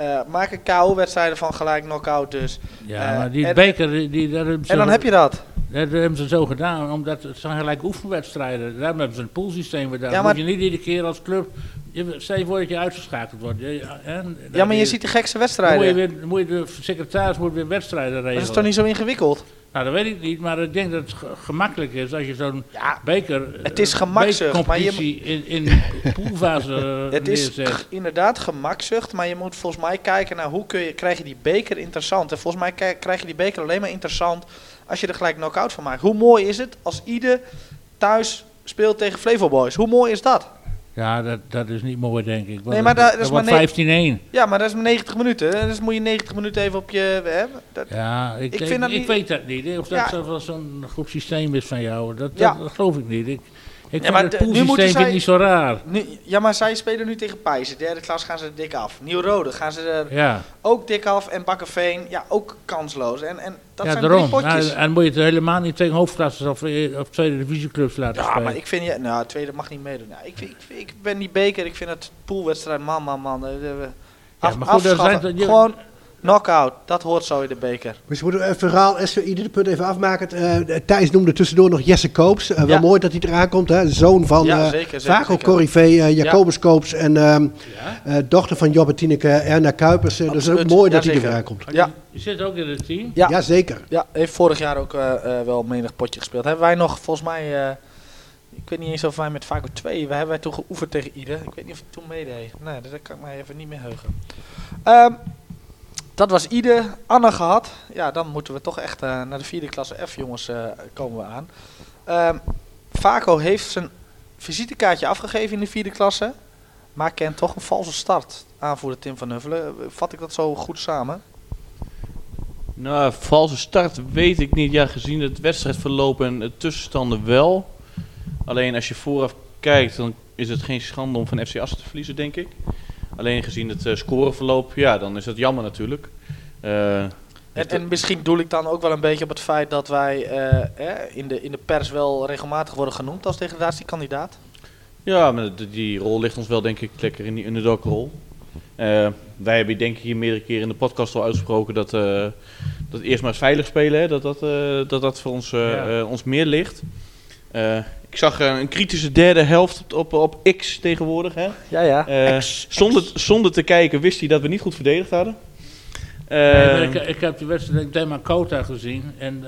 Uh, maak een KO-wedstrijden van gelijk knock-out dus. Ja, maar die en, beker... Die, die, en dan heb je dat. Dat hebben ze zo gedaan, omdat het zijn gelijk oefenwedstrijden. Daar hebben ze een poolsysteem gedaan. Ja, maar moet je niet iedere keer als club. Je, stel je voor dat je uitgeschakeld wordt. En, ja, maar je, je ziet de gekste wedstrijden. Moet je, weer, moet je de secretaris moet weer wedstrijden regelen. Dat is toch niet zo ingewikkeld? Nou, dat weet ik niet, maar ik denk dat het gemakkelijk is als je zo'n ja, beker... Het is gemakzucht, maar je... in, in <laughs> poolfase Het is inderdaad gemakzucht, maar je moet volgens mij kijken naar hoe kun je, krijg je die beker interessant. En volgens mij krijg je die beker alleen maar interessant als je er gelijk knock-out van maakt. Hoe mooi is het als ieder thuis speelt tegen Flevo Boys? Hoe mooi is dat? Ja, dat, dat is niet mooi, denk ik. Nee, maar dat, dat is maar 15-1. Ja, maar dat is maar 90 minuten. Dus moet je 90 minuten even op je... Dat, ja, ik, ik, vind ik, ik weet dat niet. Of dat ja. zo'n goed systeem is van jou. Dat, dat, dat geloof ik niet. Ik, ik ja, maar het poolsysteem vind ik niet zo raar. Nu, ja, maar zij spelen nu tegen Pijzen. Derde klas gaan ze er dik af. Nieuw-Rode gaan ze er ja. ook dik af. En Bakkenveen, ja, ook kansloos. En, en dat ja, zijn daarom. drie potjes. Nou, en moet je het helemaal niet tegen hoofdklassen of, eh, of tweede divisieclubs laten ja, spelen. Ja, maar ik vind, ja, nou, tweede mag niet meedoen. Nou, ik, ik, ik, ben die beker, ik vind het poolwedstrijd, man, man, man. Af, ja, maar goed, zijn, gewoon Knockout, dat hoort zo in de beker. Dus we moeten een verhaal, ieder punt even afmaken. Uh, Thijs noemde tussendoor nog Jesse Koops. Uh, wel mooi dat hij eraan komt, hè? zoon van ja, zeker, Jacobus ja. Koops en ja. dochter van Jobbe Tineke, Erna Kuipers. dus het is ook mooi dat hij eraan komt. Ja. Je zit ook in het team? Ja, ja zeker. Ja, heeft vorig jaar ook wel menig potje gespeeld. Hebben wij nog volgens mij Ik weet niet eens of wij met Vaco 2, we hebben wij toen geoefend tegen Ide. Ik weet niet of hij toen meedeed. Nee, dat kan ik mij even niet meer heugen. Um, dat was Ide. Anne gehad. Ja, dan moeten we toch echt uh, naar de vierde klasse F, jongens, uh, komen we aan. Um, Vaco heeft zijn visitekaartje afgegeven in de vierde klasse. Maar kent toch een valse start. Aanvoerder Tim van Huffelen. Vat ik dat zo goed samen? Nou, valse start weet ik niet. Ja, gezien het wedstrijdverloop en het tussenstanden wel. Alleen als je vooraf kijkt, dan is het geen schande om van FC Assen te verliezen, denk ik. Alleen gezien het uh, scoreverloop, ja, dan is dat jammer natuurlijk. Uh, en, en, misschien doel ik dan ook wel een beetje op het feit dat wij uh, eh, in, de, in de pers wel regelmatig worden genoemd als degradatiekandidaat. Ja, maar die rol ligt ons wel denk ik lekker in die underdog-rol. Uh, wij hebben denk ik hier meerdere keren in de podcast al uitgesproken dat, uh, dat eerst maar eens veilig spelen, hè, dat, dat, uh, dat dat voor ons, ja. ons meer ligt. Ik zag een kritische derde helft op, op, op X tegenwoordig. Hè. Ja, ja. X, zonder, X. zonder te kijken wist hij dat we niet goed verdedigd hadden. Nee, ik, ik, heb de wedstrijd Dema Kota gezien en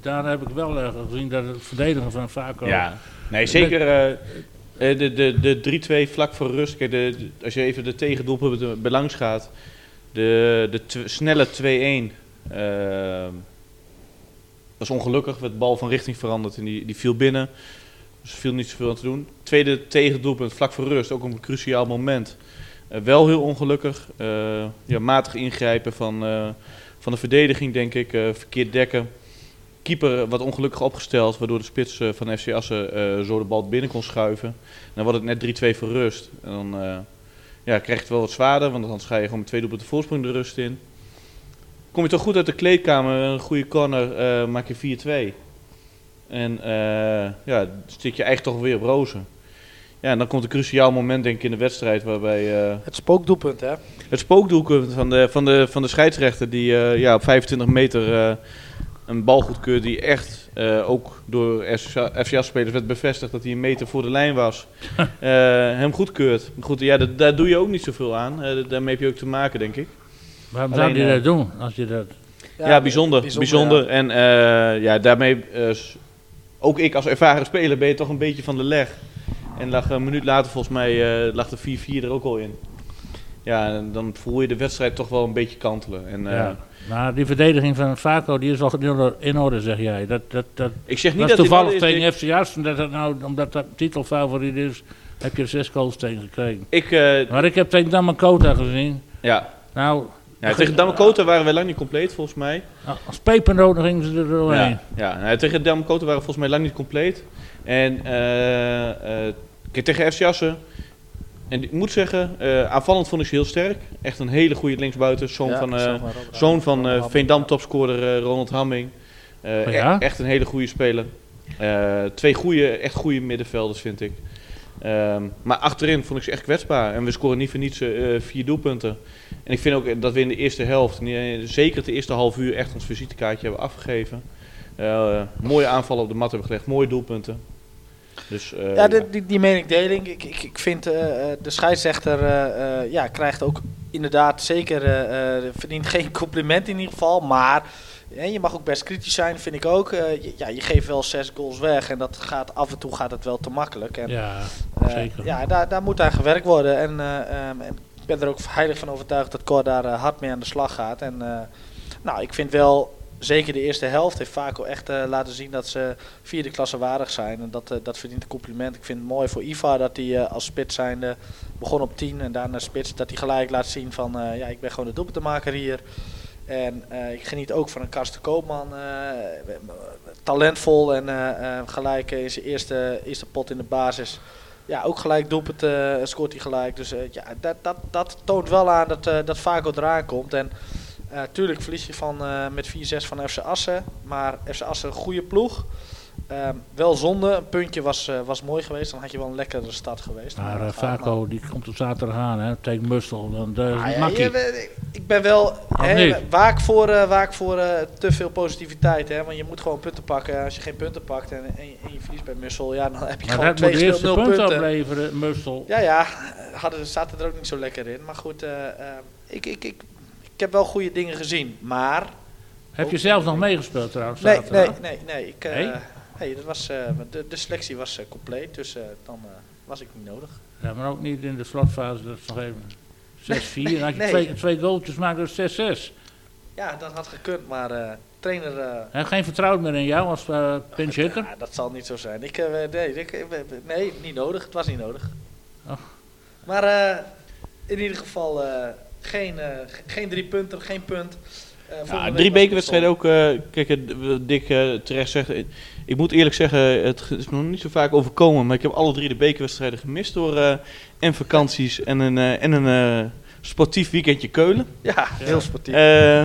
daar heb ik wel gezien dat het verdedigen van Vaco... Ja, nee zeker... Uh, de de, de 3-2 vlak voor rust. Kijk, de, de, als je even de tegendoelpunten belangs gaat. De, de snelle 2-1 uh, was ongelukkig. Werd de bal van richting veranderd en die, die viel binnen. Dus viel niet zoveel aan te doen. Tweede tegendoelpunt vlak voor rust. Ook op een cruciaal moment. Uh, wel heel ongelukkig. ja, matig ingrijpen van, van de verdediging, denk ik. verkeerd dekken keeper wat ongelukkig opgesteld, waardoor de spits van FC Assen zo de bal binnen kon schuiven. dan wordt het net 3-2 voor rust. En dan ja, krijg je het wel wat zwaarder, want dan ga je gewoon met twee doelpunten voorsprong de rust in. Kom je toch goed uit de kleedkamer, een goede corner, maak je 4-2. En ja, zit je eigenlijk toch weer op rozen. Ja, en dan komt een cruciaal moment denk ik in de wedstrijd waarbij... het spookdoelpunt hè? Het spookdoelpunt van de, van de, van de scheidsrechter die ja, op 25 meter een bal goedkeurt die echt uh, ook door FCA-spelers werd bevestigd dat hij een meter voor de lijn was. uh, <laughs> hem goedkeurt. Goed, ja, dat, daar doe je ook niet zoveel aan. Uh, daarmee heb je ook te maken, denk ik. Waarom zou je dat doen als je dat... Ja, ja bijzonder. bijzonder, bijzonder. Ja. En ja, daarmee, ook ik als ervaren speler ben je toch een beetje van de leg. En lag een minuut later volgens mij lag de 4-4 er ook al in. Ja, en dan voel je de wedstrijd toch wel een beetje kantelen. En, ja. Maar die verdediging van Vaco die is wel in orde, zeg jij. Dat, dat, dat, ik zeg niet dat, dat toevallig tegen FC Assen, dat nou, omdat dat titelfavoriet is, heb je er zes goals tegen gekregen. Ik, uh, maar ik heb tegen Damakota gezien. Ja. Nou, ja, tegen Damakota waren we lang niet compleet, volgens mij. Nou, als pepernoot gingen ze er doorheen. Ja, ja nou, tegen Damakota waren we volgens mij lang niet compleet. En uh, uh, tegen FC Assen en ik moet zeggen, uh, aanvallend vond ik ze heel sterk. Echt een hele goede linksbuiten. Zoon ja, van, uh, zoon van uh, Veendam topscorer Ronald Hamming. Oh, ja? e echt een hele goede speler. twee goede, echt goede middenvelders vind ik. Um, maar achterin vond ik ze echt kwetsbaar. En we scoren niet voor niets vier doelpunten. En ik vind ook dat we in de eerste helft, zeker het eerste half uur, echt ons visitekaartje hebben afgegeven. mooie aanvallen op de mat hebben gelegd, mooie doelpunten. Dus, ja, die, die, die mening Ik, ik, ik vind de scheidsrechter ja, krijgt ook inderdaad zeker, verdient geen <laughs> compliment in ieder geval. Maar je mag ook best kritisch zijn, vind ik ook. Je, ja, je geeft wel zes goals weg en dat gaat af en toe gaat het wel te makkelijk. En, ja, zeker. Ja, daar, daar moet aan gewerkt worden. En, um, en ik ben er ook heilig van overtuigd dat Cor daar hard mee aan de slag gaat. En nou, ik vind wel zeker de eerste helft heeft Vaco echt laten zien dat ze vierde klasse waardig zijn. En dat, dat verdient een compliment. Ik vind het mooi voor Iva dat hij als spits zijnde begon op 10 en daarna spits. Dat hij gelijk laat zien van ja, ik ben gewoon de doelpuntenmaker hier. En ik geniet ook van een Karsten Koopman. talentvol en gelijk in zijn eerste, eerste pot in de basis. Ja, ook gelijk doelpunt scoort hij gelijk. Dus ja, dat, dat, dat toont wel aan dat, dat Vaco eraan komt. En uh, tuurlijk verlies je van, met 4-6 van FC Assen. Maar FC Assen een goede ploeg. Uh, wel zonde, een puntje was, uh, was mooi geweest. Dan had je wel een lekkere stad geweest. Maar uh, Vaco die komt op zaterdag aan hè, tegen Mussel. Dan, uh, ah, ja, je, ik ben wel hè, waak voor, waak voor te veel positiviteit. Hè, want je moet gewoon punten pakken. Als je geen punten pakt en, en, en je verliest bij Mussel, ja, dan <laughs> heb je maar gewoon twee nul punten. punten opleveren, Mussel. Ja, ja, hadden, zaten er ook niet zo lekker in. Maar goed, ik, ik, ik heb wel goede dingen gezien, maar... Heb je zelf nog meegespeeld trouwens? Nee, nee, nee, nee. Ik, uh, Nee, dat was, de, de selectie was compleet, dus dan was ik niet nodig. Ja, maar ook niet in de slotfase, dat is nog even 6-4. Nee, en als je twee, twee goaltjes maakt, dat 6-6. Ja, dat had gekund, maar uh, trainer... Hij geen vertrouwen meer in jou als uh, pinch hitter? Ja, dat zal niet zo zijn. Ik, nee, ik, nee, niet nodig. Het was niet nodig. Oh. Maar in ieder geval geen, geen drie punten, geen punt. Ja, drie bekerwedstrijden ook. kijk, Dick terecht zegt... Ik moet eerlijk zeggen, het is nog niet zo vaak overkomen, maar ik heb alle drie de bekerwedstrijden gemist door en vakanties en een, en een sportief weekendje Keulen. Ja, heel sportief. Uh,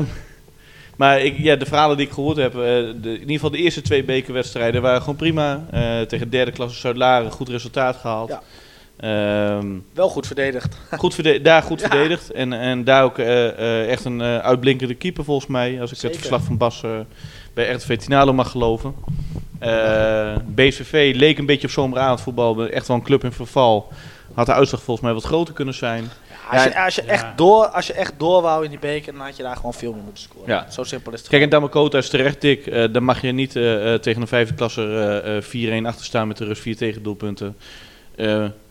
maar ik, ja, de verhalen die ik gehoord heb, uh, de, in ieder geval de eerste twee bekerwedstrijden waren gewoon prima. Uh, tegen derde klasse Zuid-Laren goed resultaat gehaald. Ja. Ehm, Wel goed verdedigd. <laughs> Goed verde daar goed verdedigd. En, en daar ook echt een uitblinkende keeper volgens mij. Als ik het verslag van Bas bij RTV Tinalo mag geloven. BCV leek een beetje op zomeravondvoetbal. Echt wel een club in verval. Had de uitslag volgens mij wat groter kunnen zijn. Als, je, als, je echt door, als je echt door wou in die beker, dan had je daar gewoon veel meer moeten scoren. Ja. Zo simpel is het. Kijk, en Damakota is terecht dik. Uh, dan mag je niet uh, tegen een vijfde klasser 4-1 achter staan met de rust 4 tegendoelpunten.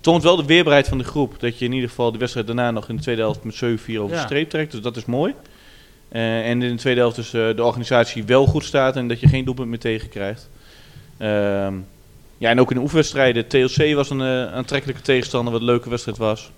Toont wel de weerbaarheid van de groep. Dat je in ieder geval de wedstrijd daarna nog in de tweede helft met 7-4 over de streep trekt. Dus dat is mooi. en in de tweede helft dus de organisatie wel goed staat en dat je geen doelpunt meer tegenkrijgt. Ehm, ja, en ook in de oefenwedstrijden. TLC was een aantrekkelijke tegenstander, wat een leuke wedstrijd was.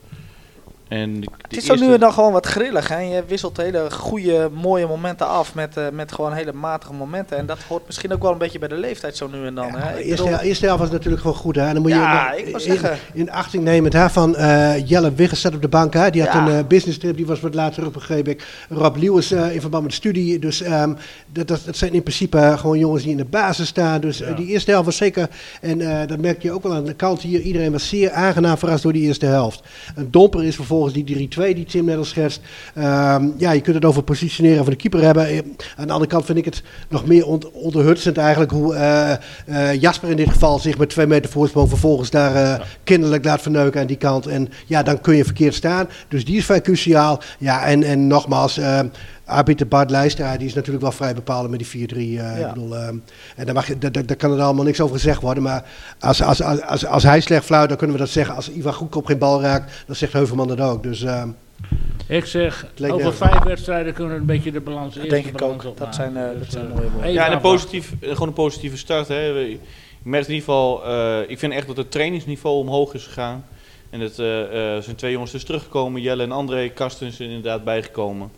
En het is zo nu en dan gewoon wat grillig. Hè? Je wisselt hele goede, mooie momenten af met, uh, met gewoon hele matige momenten. En dat hoort misschien ook wel een beetje bij de leeftijd zo nu en dan. Ja, hè? Eerste, bedoel... eerste helft was natuurlijk gewoon goed. Hè? dan moet ja, je ik in, zeggen. in achting nemen hè, van uh, Jelle Wiggers zat op de bank. Hè? Die had een uh, business trip, die was wat later op begreep ik. Rob Lewis in verband met de studie. Dus um, dat, dat, dat, zijn in principe gewoon jongens die in de basis staan. Dus ja. die eerste helft was zeker, en dat merk je ook wel aan de kant hier. Iedereen was zeer aangenaam verrast door die eerste helft. Een domper is vervolgens die 3-2 die Tim net al schetst. Um, ja, je kunt het over positioneren van de keeper hebben. Eh, aan de andere kant vind ik het nog meer on onderhutsend eigenlijk hoe uh, uh, Jasper in dit geval zich met twee meter voorsprong vervolgens daar uh, ja. kinderlijk laat verneuken aan die kant. En ja, dan kun je verkeerd staan. Dus die is vrij cruciaal. Ja, en, en nogmaals, arbiter Bart Leijster, die is natuurlijk wel vrij bepalend met die 4-3. Uh, ja. ik bedoel, uh, en daar, mag je, daar, daar kan er allemaal niks over gezegd worden. Maar als, als, als, als, als hij slecht fluit, dan kunnen we dat zeggen. Als Ivan Goedkop geen bal raakt, dan zegt Heuvelman dat ook. Dus, uh, ik zeg, over vijf wedstrijden kunnen we een beetje de balans dat denk ik ook. Dat zijn, uh, dus, dat zijn mooie woorden. Ja, en een positief, gewoon een positieve start. Hè. Ik merk in ieder geval, ik vind echt dat het trainingsniveau omhoog is gegaan. En het zijn twee jongens dus teruggekomen. Jelle en André is er inderdaad bijgekomen.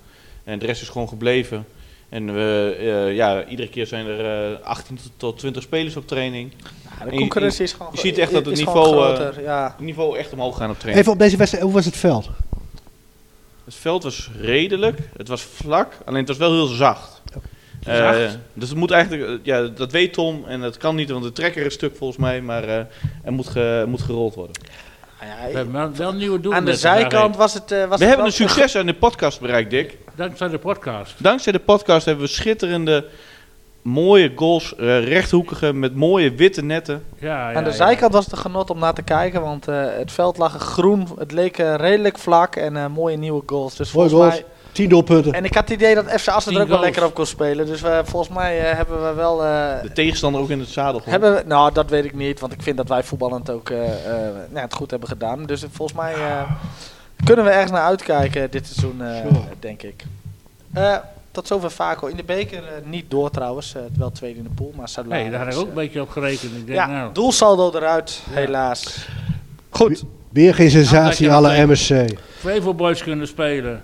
En de rest is gewoon gebleven. En we, uh, ja, iedere keer zijn er uh, 18 tot 20 spelers op training. Ja, de concurrentie is gewoon Je ziet echt dat het niveau, uh, ja. niveau echt omhoog gaat op training. Even op deze wedstrijd, hoe was het veld? Het veld was redelijk. Het was vlak, alleen het was wel heel zacht. Uh, dus het moet eigenlijk, ja, dat weet Tom en dat kan niet, want de trekker is stuk volgens mij, maar uh, er moet, ge, moet gerold worden. Nou ja, we hebben wel nieuwe doelen. Aan de zijkant was het. Uh, was we het hebben een succes aan de podcast bereikt, Dick. Dankzij de podcast. Dankzij de podcast hebben we schitterende, mooie goals, uh, rechthoekige met mooie witte netten. Ja, ja, aan de zijkant was het een genot om naar te kijken, want uh, het veld lag groen. Het leek redelijk vlak en mooie nieuwe goals. Dus volgens goals. mij 10 doelpunten. En ik had het idee dat FC Assen er ook wel lekker op kon spelen. Dus we, volgens mij uh, hebben we wel... Uh, de tegenstander ook in het zadel hebben we, Nou, dat weet ik niet. Want ik vind dat wij voetballend ook uh, nou, het goed hebben gedaan. Dus volgens mij kunnen we ergens naar uitkijken dit seizoen, sure. denk ik. tot zover Vaco. In de beker niet door trouwens. wel tweede in de pool. Maar Salaris, Nee, daar heb ik ook een beetje op gerekend. Ik denk, ja, nou. doelsaldo eruit, ja. helaas. Goed. Weer geen sensatie, alle MSC. Flevo Boys kunnen spelen.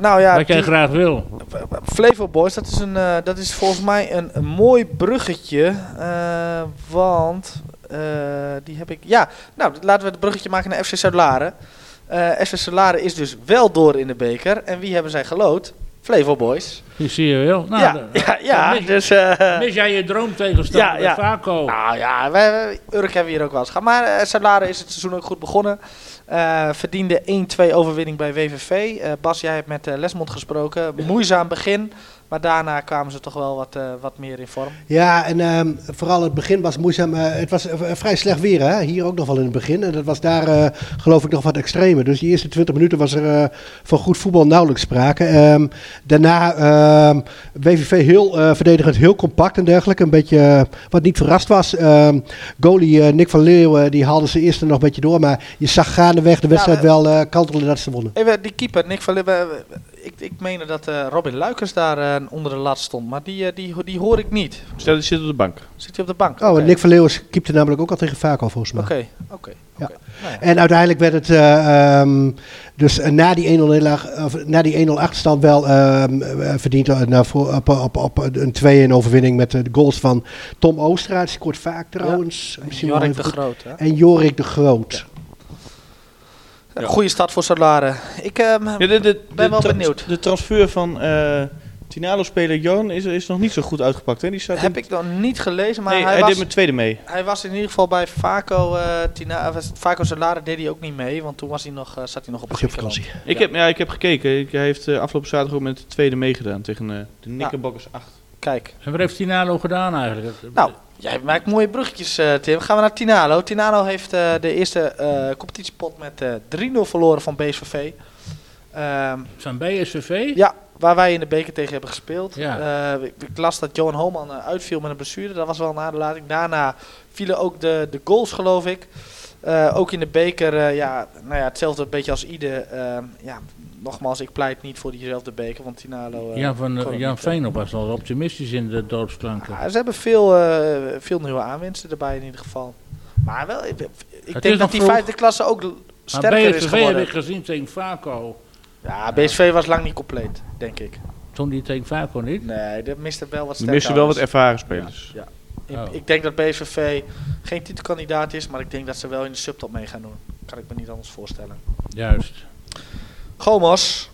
Nou ja, Wat jij graag wil. Flevo Boys, dat is, een, uh, dat is volgens mij een, een mooi bruggetje. Uh, want uh, die heb ik. Ja, nou laten we het bruggetje maken naar FC Zuid-Laren. FC Zuid-Laren is dus wel door in de beker. En wie hebben zij gelood? Flevo Boys. Die zie je wel. Nou, ja, de, ja, ja mis, dus... Uh, mis jij je droom tegenstander, ja, ja. Vaco? Nou ja, wij, Urk hebben we hier ook wel eens gehad. Maar uh, is het seizoen ook goed begonnen. Uh, verdiende 1-2 overwinning bij WVV. Uh, Bas, jij hebt met uh, Lesmond gesproken. Moeizaam begin. Maar daarna kwamen ze toch wel wat, uh, wat meer in vorm. Ja, en um, vooral het begin was moeizaam. Uh, het was uh, vrij slecht weer, hè? hier ook nog wel in het begin. En dat was daar geloof ik nog wat extremer. Dus die eerste 20 minuten was er van goed voetbal nauwelijks sprake. Um, daarna um, WVV heel verdedigend, heel compact en dergelijke. Een beetje wat niet verrast was. goalie Nick van Leeuwen die haalde ze eerst nog een beetje door. Maar je zag gaandeweg de wedstrijd ja, wel kantelen dat ze wonnen. Even die keeper, Nick van Leeuwen. Ik, ik meende dat Robin Luikers daar onder de lat stond. Maar die, uh, die, die hoor ik niet. Stel, die zit op de bank. Zit hij op de bank? Oh, okay. en Nick van Leeuwen keepte namelijk ook al tegen Vaco volgens mij. Oké, oké. Ja. Nou ja. En uiteindelijk werd het uh, um, dus uh, na die 1-0 of na die 1-0 achterstand wel um, verdiend uh, voor, op, op, op een 2-1 overwinning met de goals van Tom Oosterhuis. Die scoort vaak trouwens. Ja. En Jorik de Groot. Hè? En Jorik de Groot. Ja. Goede start voor Solare. Ik um, ja, de, de, ben de wel benieuwd. De transfer van uh, Tinalo-speler Jon is, is nog niet zo goed uitgepakt. Hè? Die staat Heb ik nog niet gelezen, maar nee, hij, hij was, deed met tweede mee. Hij was in ieder geval bij Faco, uh, Tina, Faco Solare deed hij ook niet mee, want toen was hij nog, uh, zat hij nog op vakantie. Ik, ja. heb, ja, ik heb gekeken. Hij heeft uh, afgelopen zaterdag ook met de tweede meegedaan tegen de Knickerbockers 8. Kijk. En wat heeft Tinalo gedaan eigenlijk? Nou, jij maakt mooie bruggetjes, Tim. Gaan we naar Tinalo. Tinalo heeft de eerste competitiepot met 3-0 verloren van BSVV. Um, van BSVV? Ja, waar wij in de beker tegen hebben gespeeld. Ja. Uh, ik, las dat Johan Holman uitviel met een blessure. Dat was wel na de lating. Daarna vielen ook de, de goals, geloof ik. Uh, ook in de beker, ja, nou ja, hetzelfde beetje als ieder. Ehm, ja, nogmaals, ik pleit niet voor diezelfde beker, want Tinalo... ja, van Jan Veenop was al optimistisch in de dorpsklanken. Ja, ze hebben veel, veel nieuwe aanwinsten erbij in ieder geval. Maar wel, ik, ik denk dat die vijfde klasse ook sterker is geworden. heb ik gezien tegen Vaco. Ja, BSV was lang niet compleet, denk ik. Toen die tegen Vaco niet? Nee, dat miste wel wat sterker. miste wel wat ervaren spelers. Ja, ja. Ik, oh. ik, denk dat BSV geen titelkandidaat is, maar ik denk dat ze wel in de subtop mee gaan doen. Kan ik me niet anders voorstellen. Juist. Gomos,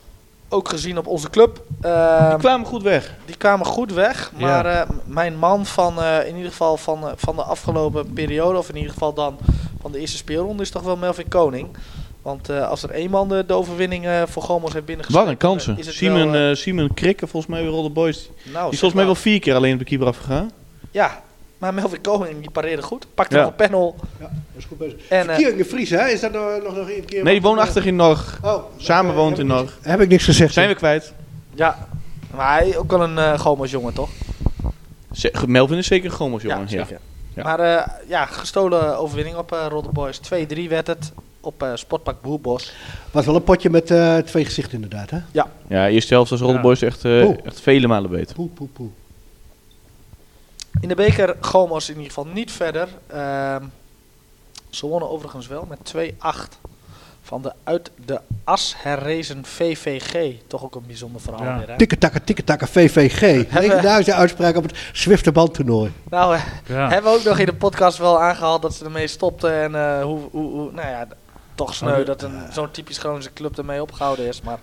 ook gezien op onze club. Uh, die kwamen goed weg. Die kwamen goed weg, maar ja. uh, mijn man van uh, in ieder geval van, uh, van de afgelopen periode, of in ieder geval dan van de eerste speelronde, is toch wel Melvin Koning. Want uh, als er één man de, de overwinning uh, voor Gomos heeft binnengespeeld... Wat een kansen. Simon, wel, uh, Simon Krikke, volgens mij weer Rolde Boys. Nou, die is volgens mij wel vier keer alleen op de keeper afgegaan. Ja, maar Melvin Koning die pareerde goed. Pakte ja. nog een panel. Ja, dat is goed bezig. En, uh, in de Vries, hè? Is dat nog, nog, nog een keer... Nee, die woont achter in Norg. Oh, Samen woont in Norg. Heb ik niks gezegd. Zijn we kwijt. Ja, maar hij ook wel een uh, Gomos jongen, toch? Z Melvin is zeker een Gomos jongen, ja. Zeker. ja. Maar uh, ja, gestolen overwinning op uh, Boys. 2-3 werd het op uh, Sportpark Boerbos. Was wel een potje met uh, twee gezichten inderdaad, hè? Ja. Ja, eerste helft was Rotterdam ja. echt, uh, echt vele malen beter. Poe, poe, poe. In de beker Gomos in ieder geval niet verder. Uh, ze wonnen overigens wel met 2-8 van de uit de as herrezen VVG. Toch ook een bijzonder verhaal ja. weer, hè? Tikketakke, tikketakke, VVG. Legendarische <laughs> uitspraak op het Zwifte bandtoernooi. Nou, uh, ja. hebben we ook nog in de podcast wel aangehaald dat ze ermee stopten. En uh, hoe, hoe, hoe, nou ja, toch sneu dat een zo'n typisch Groningse club ermee opgehouden is. Maar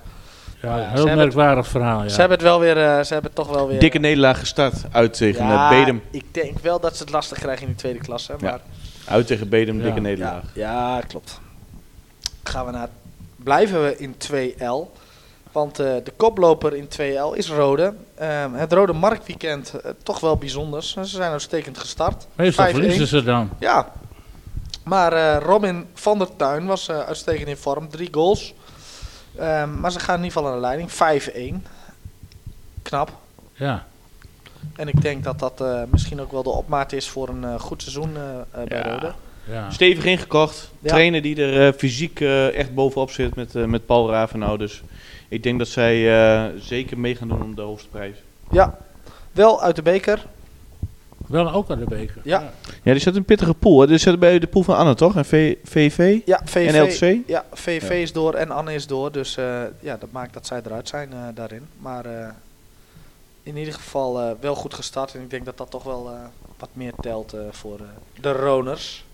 ja, ja heel merkwaardig verhaal. Ja. Ze hebben het wel weer, uh, ze hebben toch wel weer. Dikke nederlaag gestart uit tegen ja, Bedem. Ik denk wel dat ze het lastig krijgen in de tweede klasse. Maar Uit tegen Bedem, dikke nederlaag. Ja, klopt. Gaan we naar, blijven we in 2L. Want uh, de koploper in 2L is Rode. Uh, het Rode Marktweekend uh, toch wel bijzonder. Ze zijn uitstekend gestart. Meestal verliezen ze dan. Ja, maar uh, Robin van der Tuin was uh, uitstekend in vorm. Drie goals. Um, maar ze gaan in ieder geval aan de leiding. 5-1. Knap. Ja. En ik denk dat dat uh, misschien ook wel de opmaat is voor een goed seizoen bij ja. Rode. Ja. Stevig ingekocht. Ja. Trainer die er fysiek echt bovenop zit met, met Paul Ravenau. Dus ik denk dat zij zeker mee gaan doen om de hoogste prijs. Ja, wel uit de beker. Wel ook aan de beker. Ja. Ja, die zit in een pittige pool. Die zit bij de pool van Anne, toch? En v, VV? Ja, VV. En LTC? Ja, VV ja. is door en Anne is door. Dus uh, ja, dat maakt dat zij eruit zijn uh, daarin. Maar uh, in ieder geval wel goed gestart. En ik denk dat dat toch wel wat meer telt voor de Roners.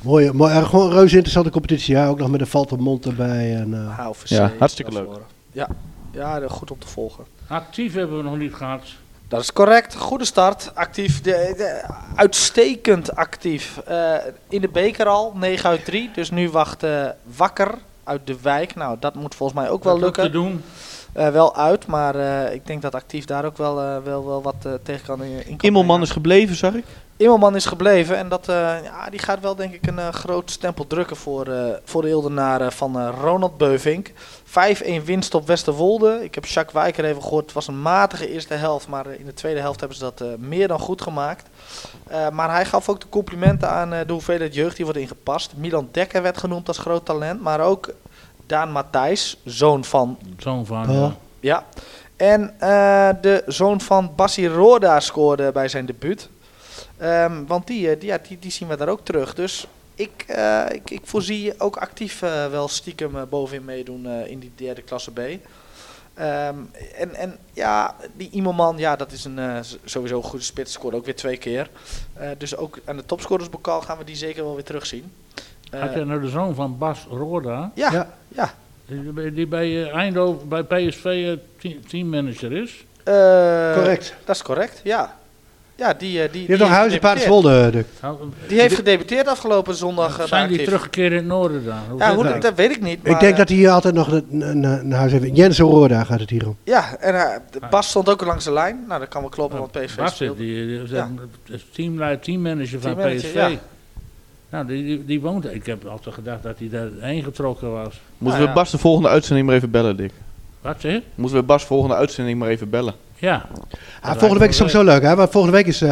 Mooi, mooi, gewoon reuze interessante competitie. Ja, ook nog met de Valtermond erbij. En, HVC, ja, hartstikke leuk. Ja, ja, goed om te volgen. Actief hebben we nog niet gehad. Dat is correct. Goede start. Actief. De, de, uitstekend actief. Uh, in de beker al. 9 uit 3. Dus nu wacht uh, Wakker uit de wijk. Nou, dat moet volgens mij ook wel dat lukken. Te doen. wel uit, maar ik denk dat actief daar ook wel, wel, wel wat tegen kan in Immelman is gebleven, zag ik. Immelman is gebleven en dat, ja, die gaat wel denk ik een groot stempel drukken voor, voor de Ildenaren van Ronald Beuvink. 5-1 winst op Westerwolde. Ik heb Jacques Wijker even gehoord. Het was een matige eerste helft, maar in de tweede helft hebben ze dat meer dan goed gemaakt. Uh, maar hij gaf ook de complimenten aan uh, de hoeveelheid jeugd die wordt ingepast. Milan Dekker werd genoemd als groot talent, maar ook Daan Matthijs, zoon van. Zoon van, ja. ja. En uh, de zoon van Bassi Roda scoorde bij zijn debuut. Um, want die, die, ja, die, die, zien we daar ook terug. Dus ik, ik, ik voorzie ook actief wel stiekem bovenin meedoen in die derde klasse B. Um, en, en ja, die Imoman, ja, dat is een uh, sowieso een goede spits. Scoorde ook weer twee keer. Uh, dus ook aan de topscorersbokaal gaan we die zeker wel weer terugzien. Uh, Had je nou de zoon van Bas Roda? Ja, ja. ja. Die, die, bij Eindhoven, bij PSV teammanager is? correct. Dat is correct, ja. Ja, die, die, die, die heeft nog huis in Paardenswolde. Die heeft gedebuteerd afgelopen zondag. Zijn die teruggekeerd in het noorden dan? Hoe ja, hoe, dat, dat weet ik niet. Maar ik denk dat hij altijd nog een, een, huis heeft. Jens Roorda gaat het hier om. Ja, en uh, Bas stond ook langs de lijn. Nou, dat kan wel kloppen, want PSV Bas speelt. Die, ja. teamleider, teammanager van PSV. Ja. Nou, die, die, die, woont. Ik heb altijd gedacht dat hij daarheen getrokken was. Moeten nou, we Bas de volgende uitzending maar even bellen, Dick? Wat zeg je? Moeten we Bas volgende uitzending maar even bellen? Ja. Ah, volgende week is sowieso leuk, hè? Want volgende week is uh,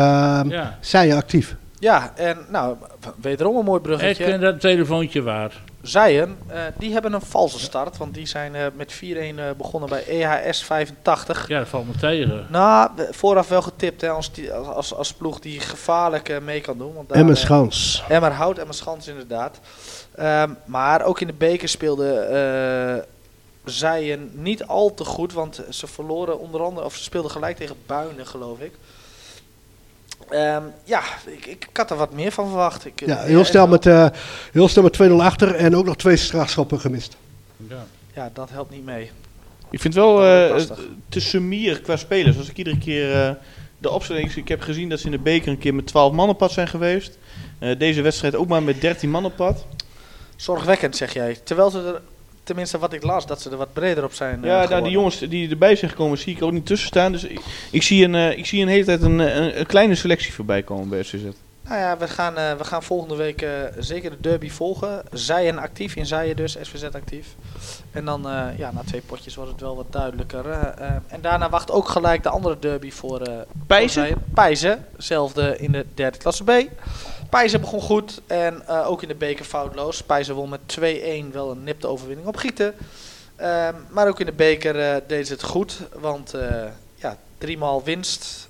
ja. zij actief. Ja, en nou, wederom een mooi bruggetje. Ik vind dat telefoontje waar. Zijen, uh, die hebben een valse start, want die zijn uh, met 4-1 uh, begonnen bij EHS 85. Ja, dat valt me tegen. Nou, vooraf wel getipt hè, als, die, als, als ploeg die gevaarlijk mee kan doen. Want daar, Emmer Schans. Emmer Hout, Emmer Schans inderdaad. Um, maar ook in de beker speelde Zijen niet al te goed, want ze verloren onder andere, of ze speelden gelijk tegen Buinen, geloof ik. Um, ja, ik, ik, had er wat meer van verwacht. Ik, ja, heel, snel met, uh, heel snel met 2-0 achter en ook nog twee strafschoppen gemist. Ja. ja, dat helpt niet mee. Ik vind wel uh, te summier qua spelers. Als ik iedere keer uh, de opstelling... Ik heb gezien dat ze in de beker een keer met 12 man op pad zijn geweest. deze wedstrijd ook maar met 13 man op pad. Zorgwekkend, zeg jij. Terwijl ze er tenminste wat ik las, dat ze er wat breder op zijn. Ja, uh, nou, die jongens die erbij zijn gekomen, zie ik ook niet tussen staan. Dus ik, ik zie, een, uh, ik zie een hele tijd een, een, een, kleine selectie voorbij komen bij SCZ. Nou ja, we gaan, uh, we gaan volgende week zeker de derby volgen. Zijen actief, in Zijen dus, SVZ actief. En dan, ja, na twee potjes wordt het wel wat duidelijker. en daarna wacht ook gelijk de andere derby voor Pijzen. Pijzen, hetzelfde in de derde klasse B. Pijzer begon goed en uh, ook in de beker foutloos. Pijzer won met 2-1 wel een nipte overwinning op Gieten. Uh, maar ook in de beker uh, deed ze het goed, want uh, ja, driemaal winst.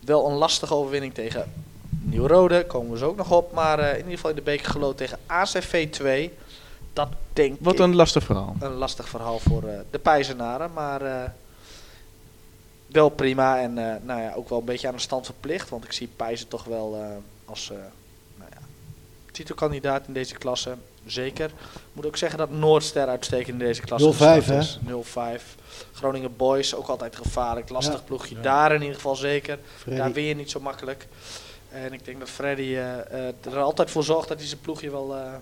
Wel een lastige overwinning tegen Nieuw-Rode, komen we zo ook nog op. Maar in ieder geval in de beker geloot tegen ACV 2. Dat denk Wat een lastig verhaal. Een lastig verhaal voor de Pijzenaren, maar wel prima. En nou ja, ook wel een beetje aan de stand verplicht, want ik zie Pijzen toch wel als uh, nou ja, titelkandidaat in deze klasse. Zeker. Moet ook zeggen dat Noordster uitstekend in deze klasse 05 hè? 05. Groningen Boys ook altijd gevaarlijk. Lastig ja. ploegje. Daar in ieder geval zeker. Freddy. Daar win je niet zo makkelijk. En ik denk dat Freddy er altijd voor zorgt dat hij zijn ploegje wel, uh,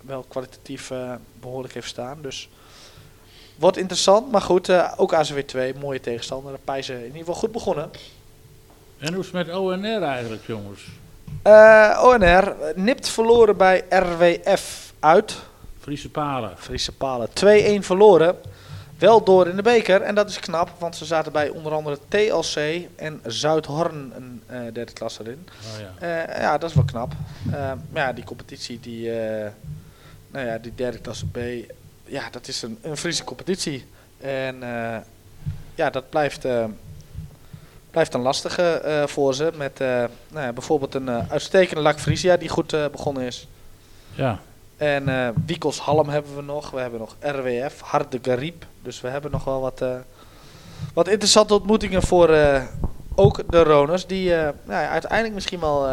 wel kwalitatief behoorlijk heeft staan. Dus wordt interessant. Maar goed, ook AZW 2, mooie tegenstander. De Pijzen in ieder geval goed begonnen. En hoe is het met ONR eigenlijk, jongens? Uh, ONR nipt verloren bij RWF uit. Friese Palen. Friese Palen. 2-1 verloren. Wel door in de beker. En dat is knap, want ze zaten bij onder andere TLC en Zuidhorn een uh, derde klasse erin. Oh, ja. Uh, ja, dat is wel knap. maar ja, die competitie, die, nou ja, die derde klasse B, ja, dat is een, een Friese competitie. En ja, dat blijft blijft een lastige uh, voor ze. Met nou ja, bijvoorbeeld een uitstekende Lac Frisia die goed begonnen is. Ja. En uh, Wiekels Halm hebben we nog. We hebben nog RWF, Harde Gariep. Dus we hebben nog wel wat, wat interessante ontmoetingen voor ook de Roners. Die nou ja, uiteindelijk misschien wel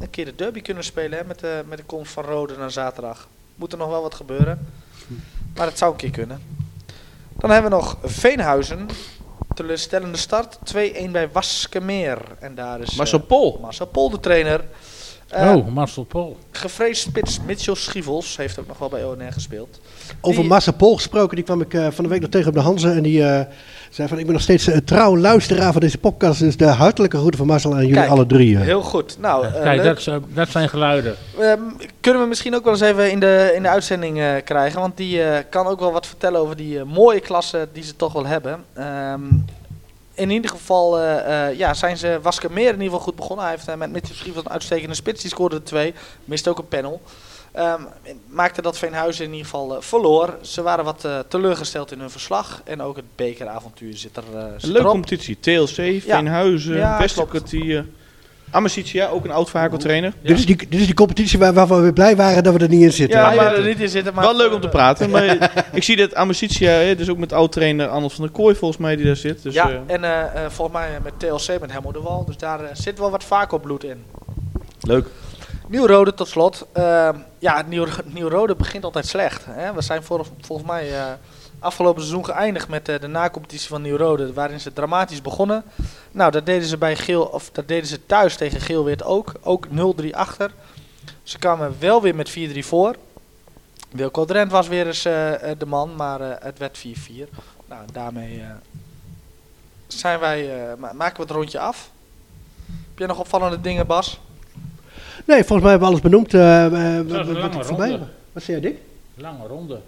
een keer de derby kunnen spelen hè, met, de, met de komst van Rode naar zaterdag. Moet er nog wel wat gebeuren. Maar het zou een keer kunnen. Dan hebben we nog Veenhuizen teleurstellende start. 2-1 bij Waskemeer. En daar is Marcel Pol. Marcel Pol de trainer. Oh, Marcel Pol. Gevreesd spits Mitchell Schievels heeft ook nog wel bij ONR gespeeld. Over Marcel Pol gesproken, die kwam ik van de week nog tegen op de Hanze. En die zei van, ik ben nog steeds een trouw luisteraar van deze podcast. Dus de hartelijke groeten van Marcel en jullie alle drie. Heel goed. Nou, Kijk, dat, dat, zijn geluiden. Ehm, kunnen we misschien ook wel eens even in de, in de uitzending krijgen. Want die kan ook wel wat vertellen over die mooie klasse die ze toch wel hebben. Um, in ieder geval uh, uh, ja, zijn ze Waskemeer in ieder geval goed begonnen. Hij heeft uh, met Mitchell Schief een uitstekende spits. Die scoorde twee. Miste ook een panel. Um, maakte dat Veenhuizen in ieder geval verloor. Ze waren wat teleurgesteld in hun verslag. En ook het bekeravontuur zit er zit Een leuke competitie. TLC, Veenhuizen, ja, Westerkwartier. Amicitia, ook een oud trainer. Dit, is die, dit is die competitie waar, waarvan we blij waren dat we er niet in zitten. Ja, maar er niet in zitten. Maar wel leuk om te praten. maar <laughs> ik zie dat Amicitia, dus ook met oud-trainer Arnold van der Kooi volgens mij die daar zit. Dus, ja, uh, en uh, volgens mij met TLC met Helmo de Wal. Dus daar zit wel wat vaak op bloed in. Leuk. Nieuw-Rode tot slot. Ehm, ja, Nieuw-Rode begint altijd slecht. Hè? We zijn voor, volgens mij afgelopen seizoen geëindigd met uh, de nacompetitie van Nieuw-Rode, waarin ze dramatisch begonnen. Nou, dat deden ze bij Geel, of dat deden ze thuis tegen Geelwit ook. Ook 0-3 achter. Ze kwamen wel weer met 4-3 voor. Wilco Drent was weer eens uh, de man, maar uh, het werd 4-4. Nou, daarmee zijn wij, maken we het rondje af. Heb je nog opvallende dingen, Bas? Nee, volgens mij hebben we alles benoemd. wat, voorbij. wat zei jij, Dick? Lange ronde.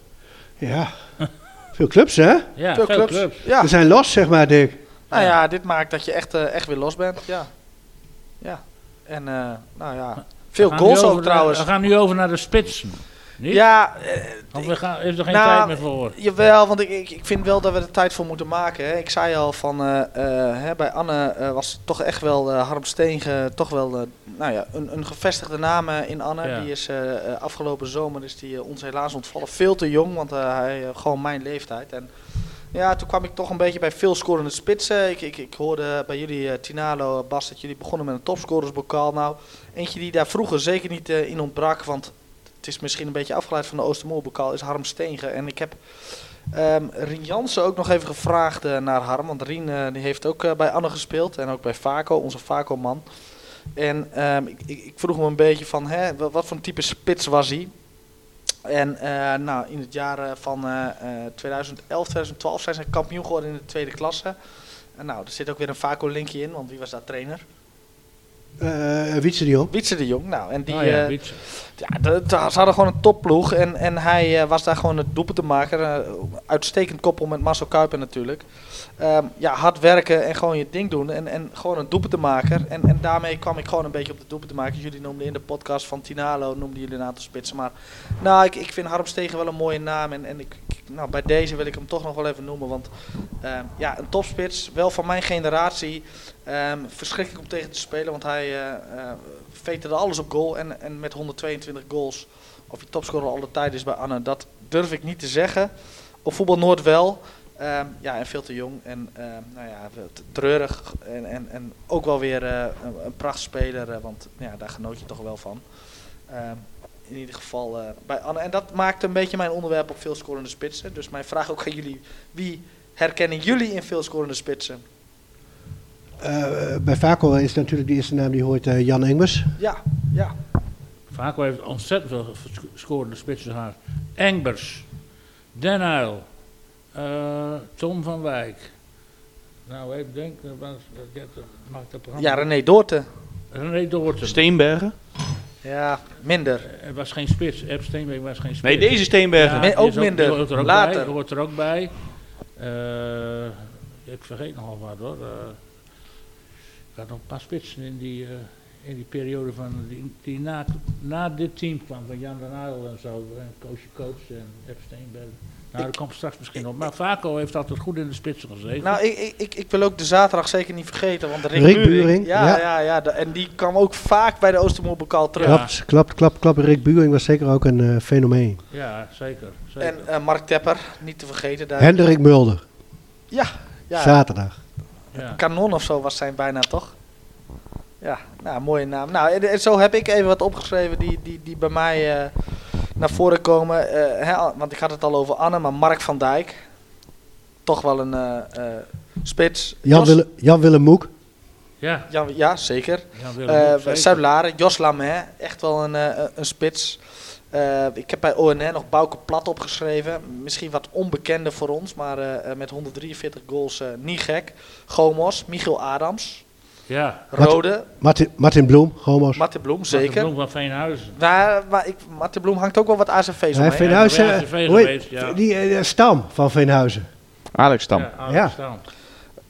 Ja. <laughs> Veel clubs, hè? Ja, veel, clubs. clubs. Ja. We zijn los, zeg maar, Dick. Nou ja, dit maakt dat je echt, uh, echt weer los bent. Ja. Ja. En uh, nou ja, veel goals ook trouwens. We gaan nu over naar de spitsen. Niet? Ja. Uh, we gaan, is er geen nou, tijd meer voor? Jawel, want ik, ik, ik vind wel dat we er tijd voor moeten maken. Hè. Ik zei al van, uh, hè, bij Anne was toch echt wel Harm Steenge, toch wel nou ja, een, een gevestigde naam in Anne. Die is afgelopen zomer is die, ons helaas ontvallen. Veel te jong, want hij gewoon mijn leeftijd. En ja, toen kwam ik toch een beetje bij veel scorende spitsen. Ik, ik, ik hoorde bij jullie, uh, Tinalo, Bas, dat jullie begonnen met een topscorersbokaal. Nou, eentje die daar vroeger zeker niet uh, in ontbrak, want het is misschien een beetje afgeleid van de Oostermoorbokaal, is Harm Steenge. En ik heb um, Rien Jansen ook nog even gevraagd uh, naar Harm, want Rien die heeft ook bij Anne gespeeld en ook bij Vaco, onze Vaco-man. En um, ik, ik, vroeg hem een beetje van, hè, wat voor een type spits was hij? En nou, in het jaar eh, van uh, 2011, 2012 zijn ze kampioen geworden in de tweede klasse. En nou, er zit ook weer een Vaco-linkje in, want wie was daar trainer? Uh, Wietse de Jong. Wietse de Jong, nou. En die, oh ja, ja de, de, ze hadden gewoon een topploeg. En, en hij was daar gewoon het doelpunt te maken. uitstekend koppel met Marcel Kuiper natuurlijk. Um, ja, hard werken en gewoon je ding doen. En, en gewoon een doelpuntenmaker. En, en daarmee kwam ik gewoon een beetje op de doelpuntenmaker. Jullie noemden in de podcast van Tinalo, noemden jullie een aantal spitsen. Maar nou, ik, ik vind Harm Stegen wel een mooie naam. En, en ik, nou, bij deze wil ik hem toch nog wel even noemen. Want um, ja, een topspits, wel van mijn generatie. Um, verschrikkelijk om tegen te spelen. Want hij uh, uh, veterde alles op goal. En, en met 122 goals, of je topscorer alle tijd is bij Anne, dat durf ik niet te zeggen. Op voetbal Noord wel. Um, ja, en veel te jong. En um, nou ja, treurig. En, en, en ook wel weer uh, een, een prachtspeler. Uh, want ja, daar genoot je toch wel van. Um, in ieder geval uh, bij Anne. En dat maakt een beetje mijn onderwerp op veel scorende spitsen. Dus mijn vraag ook aan jullie. Wie herkennen jullie in veel scorende spitsen? bij Vaco is natuurlijk de eerste naam die hoort Jan Engers. Ja, ja. Vaco heeft ontzettend veel scorende spitsen gehad. Engbers, Den Uyl, uh, Tom van Wijk. Nou, even denken. Was, maakt het programma. Ja, René Doorten. René Doorten. Steenbergen. Ja, minder. Er was geen spits. Eb Steenbergen was geen spits. Nee, deze Steenbergen. Ja, ook minder. Hoort er ook Later. Bij, hoort er ook bij. Uh, ik vergeet nogal wat hoor. Uh, ik had nog een paar spitsen in die, uh, in die periode van die, die na, na dit team kwam. Van Jan van Uyl en zo. En Koosje Koops en Eb Steenbergen. Nou, dat komt straks misschien op. Maar Vaco heeft altijd goed in de spitsen gezeten. Nou, ik, ik, ik wil ook de zaterdag zeker niet vergeten. Want Rick, Rick Buring. Ja, ja, ja, ja en die kwam ook vaak bij de Oostermoerbekal terug. Klopt, klopt, klopt, klopt. Rick Buring was zeker ook een uh, fenomeen. Ja, zeker. zeker. En uh, Mark Tepper, niet te vergeten. Daar. Hendrik Mulder. Ja, ja. Zaterdag. Ja. Kanon of zo was zijn bijna toch? Ja, nou, mooie naam. Nou, en, zo heb ik even wat opgeschreven die, die, die bij mij... Uh, naar voren komen. Uh, hè, want ik had het al over Anne, maar Mark van Dijk. Toch wel een uh, spits. Jan, Wille, Jan Willem Moek. Ja, ja, ja zeker. Uh, Zuid-Laren, Jos Lamé, echt wel een, uh, een spits. Uh, ik heb bij ONN nog Bouke Plat opgeschreven. Misschien wat onbekende voor ons, maar met 143 goals niet gek. Gomos, Michiel Adams. Ja. Rode. Martin, Martin Bloem, Gomos. Martin Bloem, zeker. Martin Bloem van Veenhuizen. Nou, maar ik, Martin Bloem hangt ook wel wat ACV's omheen. Veenhuizen, ja, ja. die Stam van Veenhuizen. Alex Stam. Ja, Alex Stam.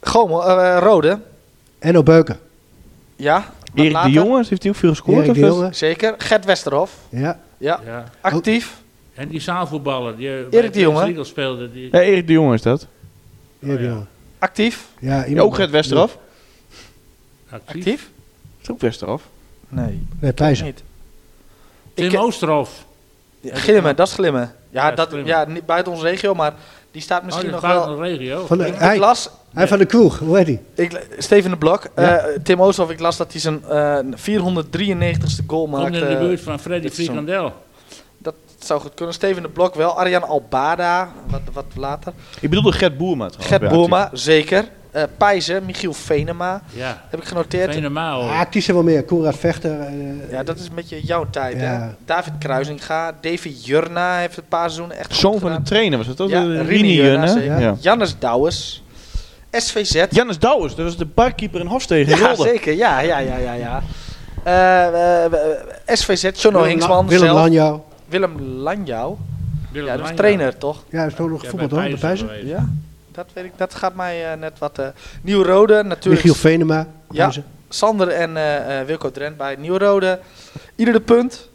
Gomo, Rode. En Beuken. Ja. Erik de Jonge, heeft hij ook veel gescoord? Erik de Jonge. Zeker. Gert Westerhof. Ja. Ja. ja. Actief. En die zaalvoetballer. Die Erik de Jonge. speelde. Die... Ja, Erik de Jonge is dat. Erik de Jonge. Actief. Ja, ja ook Gert Westerhof. Actief. Actief? Ook Westerhof. Nee. Nee, Pijzer. Niet. Tim ik, Oosterhof. Ja, Glimmen, dat is Glimmen. Ja, ja, dat, ja niet buiten onze regio, maar die staat misschien oh, nog wel... regio. Van de, ik, hij, las, hij van de kroeg, hoe heet hij? Ik, Steven de Blok. Ja. Uh, Tim Oosterhof, ik las dat hij zijn uh, eh, 493ste goal maakte. Komt in de buurt van Freddy Frikandel. Dat zou goed kunnen. Steven de Blok wel. Arjan Albada, wat, wat later. Ik bedoelde Gert Boerma trouwens. Gert Boerma, zeker. Uh, Pijzen, Michiel Venema. Ja. Heb ik genoteerd. Venema ook. Ah, kies er wel meer. Koenraad Vechter. Uh, ja, dat is een beetje jouw tijd. Ja. Hè? David Kruisinga. Davy Jurna heeft een paar seizoenen echt Zoon van de trainer was het ook? Ja, Rini Jurna. Ja. Jannes Douwes. SVZ. Jannes Douwes, dat was de parkkeeper in Hofstegen. Ja, zeker. Ja, ja, ja, ja. ja. Uh, uh, SVZ, Jono Hingsman. Willem Lanjouw. Willem Lanjouw. ja, dat was trainer, toch? Ja, dat is ook nog voetbal, toch? Bij Ja dat weet ik. Dat gaat mij uh, net wat. Uh, Nieuw-Rode natuurlijk. Michiel Venema. Ja, Sander en uh, Wilco Drent bij Nieuw-Rode. Iedere punt.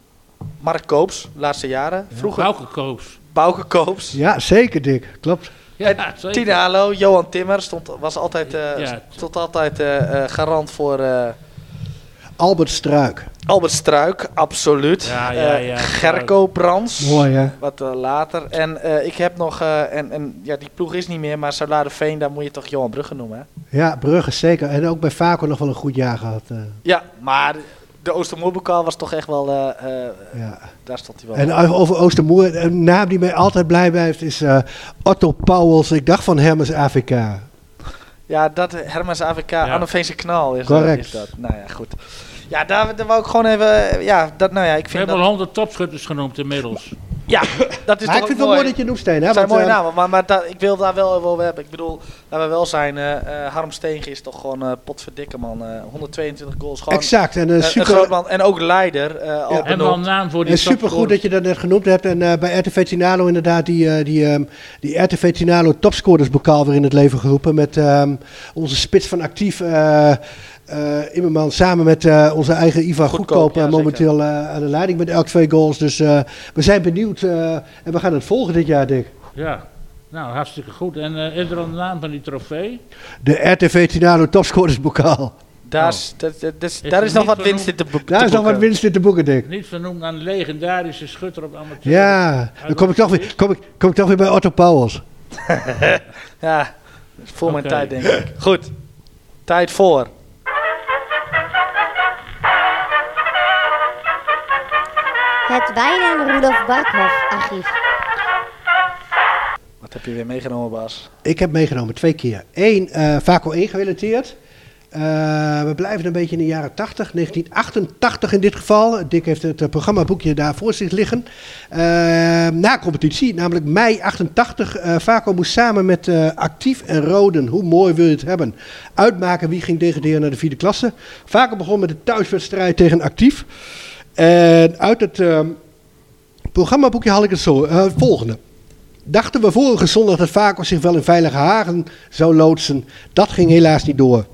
Mark Koops, laatste jaren. Ja. Vroeger. Bouke Koops. Bouke Koops. Ja, zeker Dick. Klopt. Ja, Tine Hallo, Johan Timmer stond, was altijd, ja. stond altijd garant voor Albert Struik. Albert Struik, absoluut. Ja, ja, ja, uh, Gerco Brands. Mooi hè. Wat uh, later. En uh, ik heb nog, en, en ja, die ploeg is niet meer, maar Salade Veen, daar moet je toch Johan Brugge noemen hè? Ja, Brugge zeker. En ook bij Vaco nog wel een goed jaar gehad. Ja, maar de Oostermoerbokal was toch echt wel, ja. daar stond hij wel. En over Oostermoer, een naam die mij altijd blij blijft is Otto Pauwels. Ik dacht van Hermes AVK. Ja, dat Hermes AVK, ja. Anneveense knal is, Correct. is dat. Nou ja, goed. Ja, daar, daar wou ik gewoon even. Ja, dat, nou ja, ik vind We hebben al 100 topschutters genoemd inmiddels. Ja, dat is maar toch ik vind het wel mooi dat je noemt, Steen. Dat zijn mooie uh, namen, maar, maar dat, ik wil daar wel over hebben. Ik bedoel, laten we wel zijn, uh, uh, Harm Steegen is toch gewoon uh, potverdikke man. 122 goals gewoon. Exact. En, een super... groot man. En ook leider. Ja. En wel een naam voor die En super goed dat je dat net genoemd hebt. En bij RTV Tinalo inderdaad die, die, um, die RTV Tinalo topscorersbokaal weer in het leven geroepen. Met um, onze spits van actief... Uh, Immerman samen met uh, onze eigen Ivan Goedkoop, Goedkoop ja, momenteel uh, aan de leiding met elk twee goals. Dus we zijn benieuwd en we gaan het volgen dit jaar, Dick. Ja, nou hartstikke goed. En is er een naam van die trofee? De RTV Tinado Topscorersbokaal. Daar is, oh. dat, dat, is, daar is nog wat winst in te boeken. Daar is nog wat winst in te boeken, Dick. Niet vernoemd aan een legendarische schutter op amateur. Ja, dan kom ik toch weer, kom ik, kom ik toch weer bij Otto Pauwels. <laughs> ja, voor okay. mijn tijd denk ik. Goed, tijd voor... Het Wijn en Rudolf Barkhoff archief. Wat heb je weer meegenomen, Bas? Ik heb meegenomen twee keer. Eén, uh, Vaco 1 gerelateerd. Uh, we blijven een beetje in de jaren 80, 1988 in dit geval. Dick heeft het uh, programmaboekje daar voor zich liggen. Uh, na competitie, namelijk mei 88. Vaco moest samen met Actief en Roden, hoe mooi wil je het hebben, uitmaken wie ging degraderen naar de vierde klasse. Vaco begon met de thuiswedstrijd tegen Actief. En uit het uh, programmaboekje haal ik het zo, uh, volgende. Dachten we vorige zondag dat Vaco zich wel in veilige hagen zou loodsen. Dat ging helaas niet door.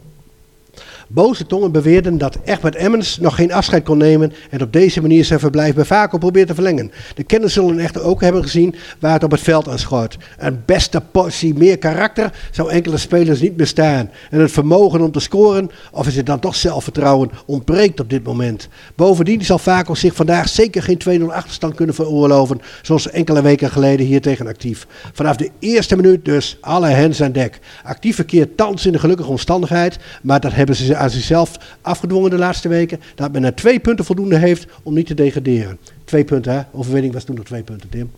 Boze tongen beweerden dat Egbert Emmens nog geen afscheid kon nemen en op deze manier zijn verblijf bij Vaco probeert te verlengen. De kenners zullen echter ook hebben gezien waar het op het veld aan schort. Een beste portie meer karakter zou enkele spelers niet bestaan. En het vermogen om te scoren, of is het dan toch zelfvertrouwen, ontbreekt op dit moment. Bovendien zal Vaco zich vandaag zeker geen 2-0 achterstand kunnen veroorloven, zoals enkele weken geleden hier tegen actief. Vanaf de eerste minuut dus alle hens aan dek. Actief verkeert thans in de gelukkige omstandigheid, maar dat hebben ze aan zichzelf afgedwongen de laatste weken. Dat men er twee punten voldoende heeft om niet te degraderen. Twee punten, hè? Overwinning was toen nog twee punten, Tim.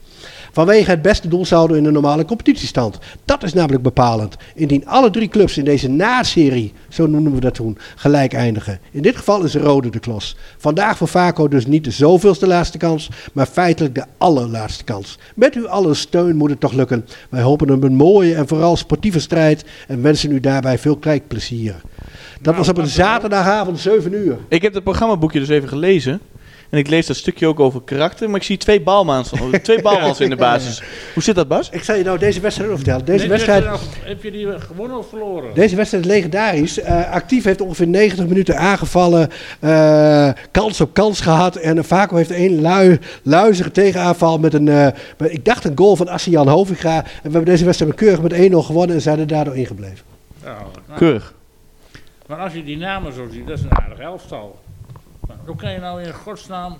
Vanwege het beste doelsaldo in de normale competitiestand. Dat is namelijk bepalend. Indien alle drie clubs in deze na-serie, zo noemen we dat toen, gelijk eindigen. In dit geval is Rode de klos. Vandaag voor Vaco dus niet de zoveelste laatste kans, maar feitelijk de allerlaatste kans. Met uw alle steun moet het toch lukken. Wij hopen op een mooie en vooral sportieve strijd en wensen u daarbij veel kijkplezier. Dat Nou, was op een zaterdagavond 7 uur. Ik heb het programmaboekje dus even gelezen. En ik lees dat stukje ook over karakter. Maar ik zie twee baalmaans van. Twee <laughs> baalmaans in de basis. Hoe zit dat, Bas? Ik zal je nou deze wedstrijd ook vertellen. Deze wedstrijd, Heb je die gewonnen of verloren? Deze wedstrijd is legendarisch. Eh, actief heeft ongeveer 90 minuten aangevallen. eh, kans op kans gehad. En Vaco heeft één lui, luizige tegenaanval met een, eh, met- ik dacht een goal van Assian Hoviga. En we hebben deze wedstrijd keurig met 1-0 gewonnen en zijn er daardoor ingebleven. Nou, Keurig. maar als je die namen zo ziet, dat is een aardig elftal. Hoe kan je nou in godsnaam...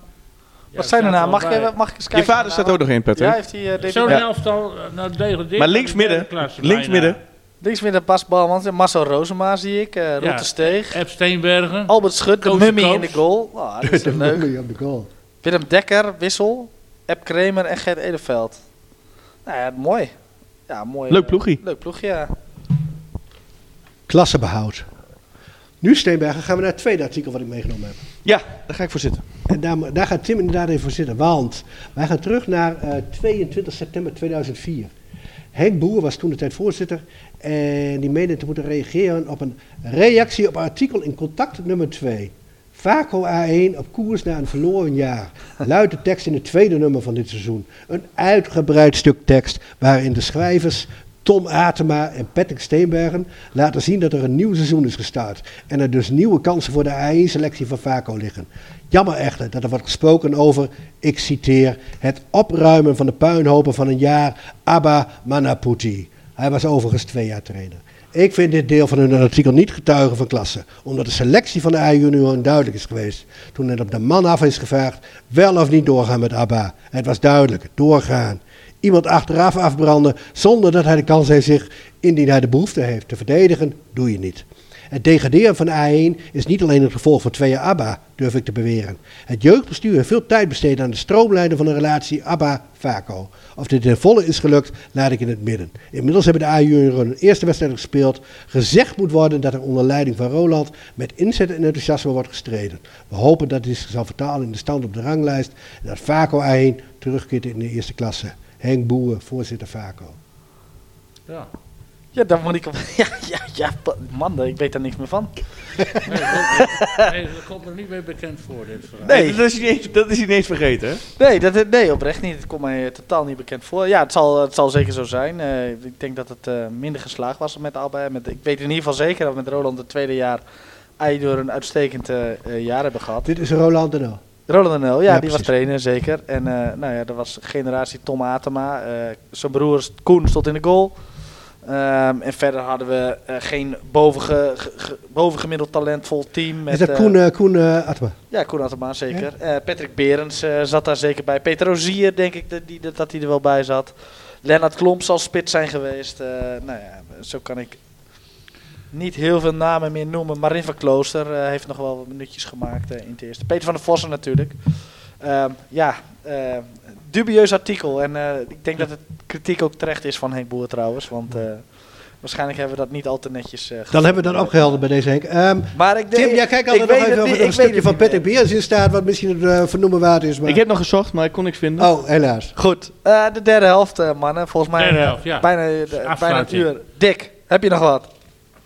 Ja, Wat zijn er nou? Mag ik, even- mag ik eens Je kijken? vader staat ook nog in, Patrick. Ja, heeft hij uh, Zo'n Ja. elftal eh, nou, degradeert Maar links midden. Links midden. Links midden Bas Balmans en Marcel Rozema zie ik. eh Rutte Ja. Steeg. Eb Steenbergen. Albert Schut, de mummy in de goal. Oh, dat is <laughs> De leuk. mummy de goal. Willem Dekker, Wissel. Eb Kremer en Gert Edeveld. Nou ja, mooi. Ja, mooi. Leuk eh, ploegie. Leuk ploegje, ja. Klassebehoud. Nu Steenbergen gaan we naar het tweede artikel wat ik meegenomen heb. Ja, daar ga ik voor zitten. En daar, daar gaat Tim inderdaad even voor zitten. Want wij gaan terug naar eh, 22 september 2004. Henk Boer was toen de tijd voorzitter. En die meende te moeten reageren op een reactie op artikel in contact nummer 2. Vaco A1 op koers naar een verloren jaar. Luidt de tekst in het tweede nummer van dit seizoen. Een uitgebreid stuk tekst waarin de schrijvers Tom Atema en Patrick Steenbergen laten zien dat er een nieuw seizoen is gestart. En er dus nieuwe kansen voor de A1-selectie van Vaco liggen. Jammer echter dat er wordt gesproken over, ik citeer, het opruimen van de puinhopen van een jaar Abba Manaputi. Hij was overigens twee jaar trainer. Ik vind dit deel van hun artikel niet getuigen van klasse, omdat de selectie van de A-junioren duidelijk is geweest. Toen het op de man af is gevraagd, wel of niet doorgaan met Abba. Het was duidelijk, doorgaan. Iemand achteraf afbranden zonder dat hij de kans heeft zich, indien hij de behoefte heeft, te verdedigen, doe je niet. Het degraderen van de A1 is niet alleen het gevolg van twee jaar ABBA, durf ik te beweren. Het jeugdbestuur heeft veel tijd besteed aan de stroomlijnen van de relatie ABBA-VACO. Of dit in volle is gelukt, laat ik in het midden. Inmiddels hebben de A-junioren een eerste wedstrijd gespeeld. Gezegd moet worden dat er onder leiding van Roland met inzet en enthousiasme wordt gestreden. We hopen dat dit zich zal vertalen in de stand op de ranglijst en dat VACO A1 terugkeert in de eerste klasse. Henk Boer, voorzitter VACO. Ja. Ja, dan moet ik... <laughs> Ja, ja, ja, man, ik weet daar niks meer van. Nee, dat, nee, dat komt er niet meer bekend voor, dit verhaal. Nee. Dat is, niet eens, dat is niet eens vergeten, hè? Nee, dat, nee, oprecht niet. Het komt mij totaal niet bekend voor. Ja, het zal, het zal zeker zo zijn. Eh, ik denk dat het eh, minder geslaagd was met Alba. Met, ik weet in ieder geval zeker dat we met Roland het tweede jaar door een uitstekend eh, jaar hebben gehad. Dit is Roland de Nul. Roland Nel, ja, Ja, die was trainer, zeker. En eh, nou ja, er was generatie Tom Atema. eh, zijn broer Koen stond in de goal. Ehm, en verder hadden we eh, geen bovenge, ge- ge- bovengemiddeld talentvol team. Met, Is dat Koen, eh, Koen Atma? ja, Koen Atema, zeker. Patrick Berends zat daar zeker bij. Peter Rozier, denk ik dat dat hij er wel bij zat. Lennart Klomp zal spits zijn geweest. Nou ja, zo kan ik niet heel veel namen meer noemen. Marin van Klooster eh, heeft nog wel wat minuutjes gemaakt eh, in het eerste. Peter van der Vossen natuurlijk. Ehm, ja, eh, dubieus artikel. En eh, ik denk dat het kritiek ook terecht is van Henk Boer trouwens. Want eh, waarschijnlijk hebben we dat niet al te netjes eh Dan hebben we dat opgehelderd bij deze Henk. Ehm, Maar ik denk, Tim, jij kijkt altijd nog even er een stukje van. Patrick Beers in staat, wat misschien het eh, vernoemen waard is. Maar... Ik heb nog gezocht, maar ik kon niks vinden. Oh, helaas. Goed, eh, de derde helft, mannen. Volgens mij Derde helft, ja. bijna, de- bijna een uur. Dick, heb je nog wat?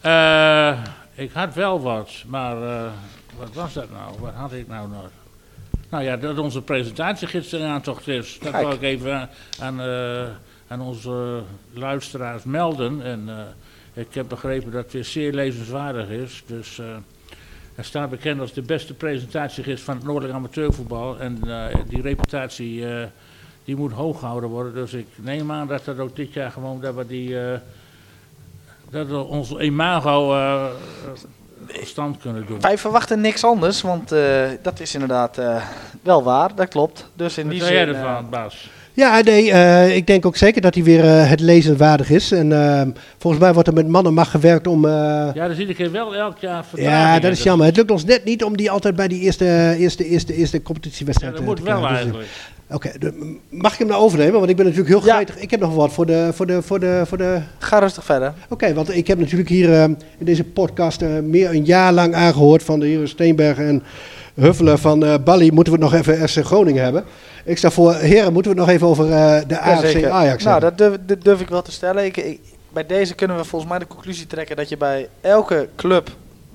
Eh, ik had wel wat, maar eh, wat was dat nou? Wat had ik nou nog? Nou ja, dat onze presentatiegids in aantocht is. Dat Kijk. wil ik even aan, eh, aan onze luisteraars melden. En ik heb begrepen dat het weer zeer lezenswaardig is. Dus hij staat bekend als de beste presentatiegids van het Noordelijk Amateurvoetbal. En die reputatie die moet hoog gehouden worden. Dus ik neem aan dat dat ook dit jaar gewoon dat we die... eh, dat we ons imago eh, verstand kunnen doen. Wij verwachten niks anders, want dat is inderdaad wel waar, dat klopt. Dus in Wat die zei jij zin... ervan, Bas? Ja, nee, eh, ik denk ook zeker dat hij weer eh, het lezenswaardig is. En ehm, volgens mij wordt er met mannenmacht gewerkt om... eh, Ja, dan zie ik er wel elk jaar ja, dat is jammer. Het lukt ons net niet om die altijd bij die eerste, eerste, eerste, eerste Ja, competitiewedstrijd dat eh, moet te wel krijgen. Dus, eigenlijk. Oké, mag ik hem nou overnemen? Want ik ben natuurlijk heel Ja. gretig. Ik heb nog wat voor de... Voor de, voor de, voor de Ga rustig verder. Oké, want ik heb natuurlijk hier eh, in deze podcast eh, meer een jaar lang aangehoord van de heren Steenberg en Huffelen van eh Bali. Moeten we het nog even SC Groningen hebben? Ik stel voor, heren, moeten we het nog even over de AFC. Ajax Nou, hebben? dat durf, dat durf ik wel te stellen. Ik, ik- bij deze kunnen we volgens mij de conclusie trekken dat je bij elke club,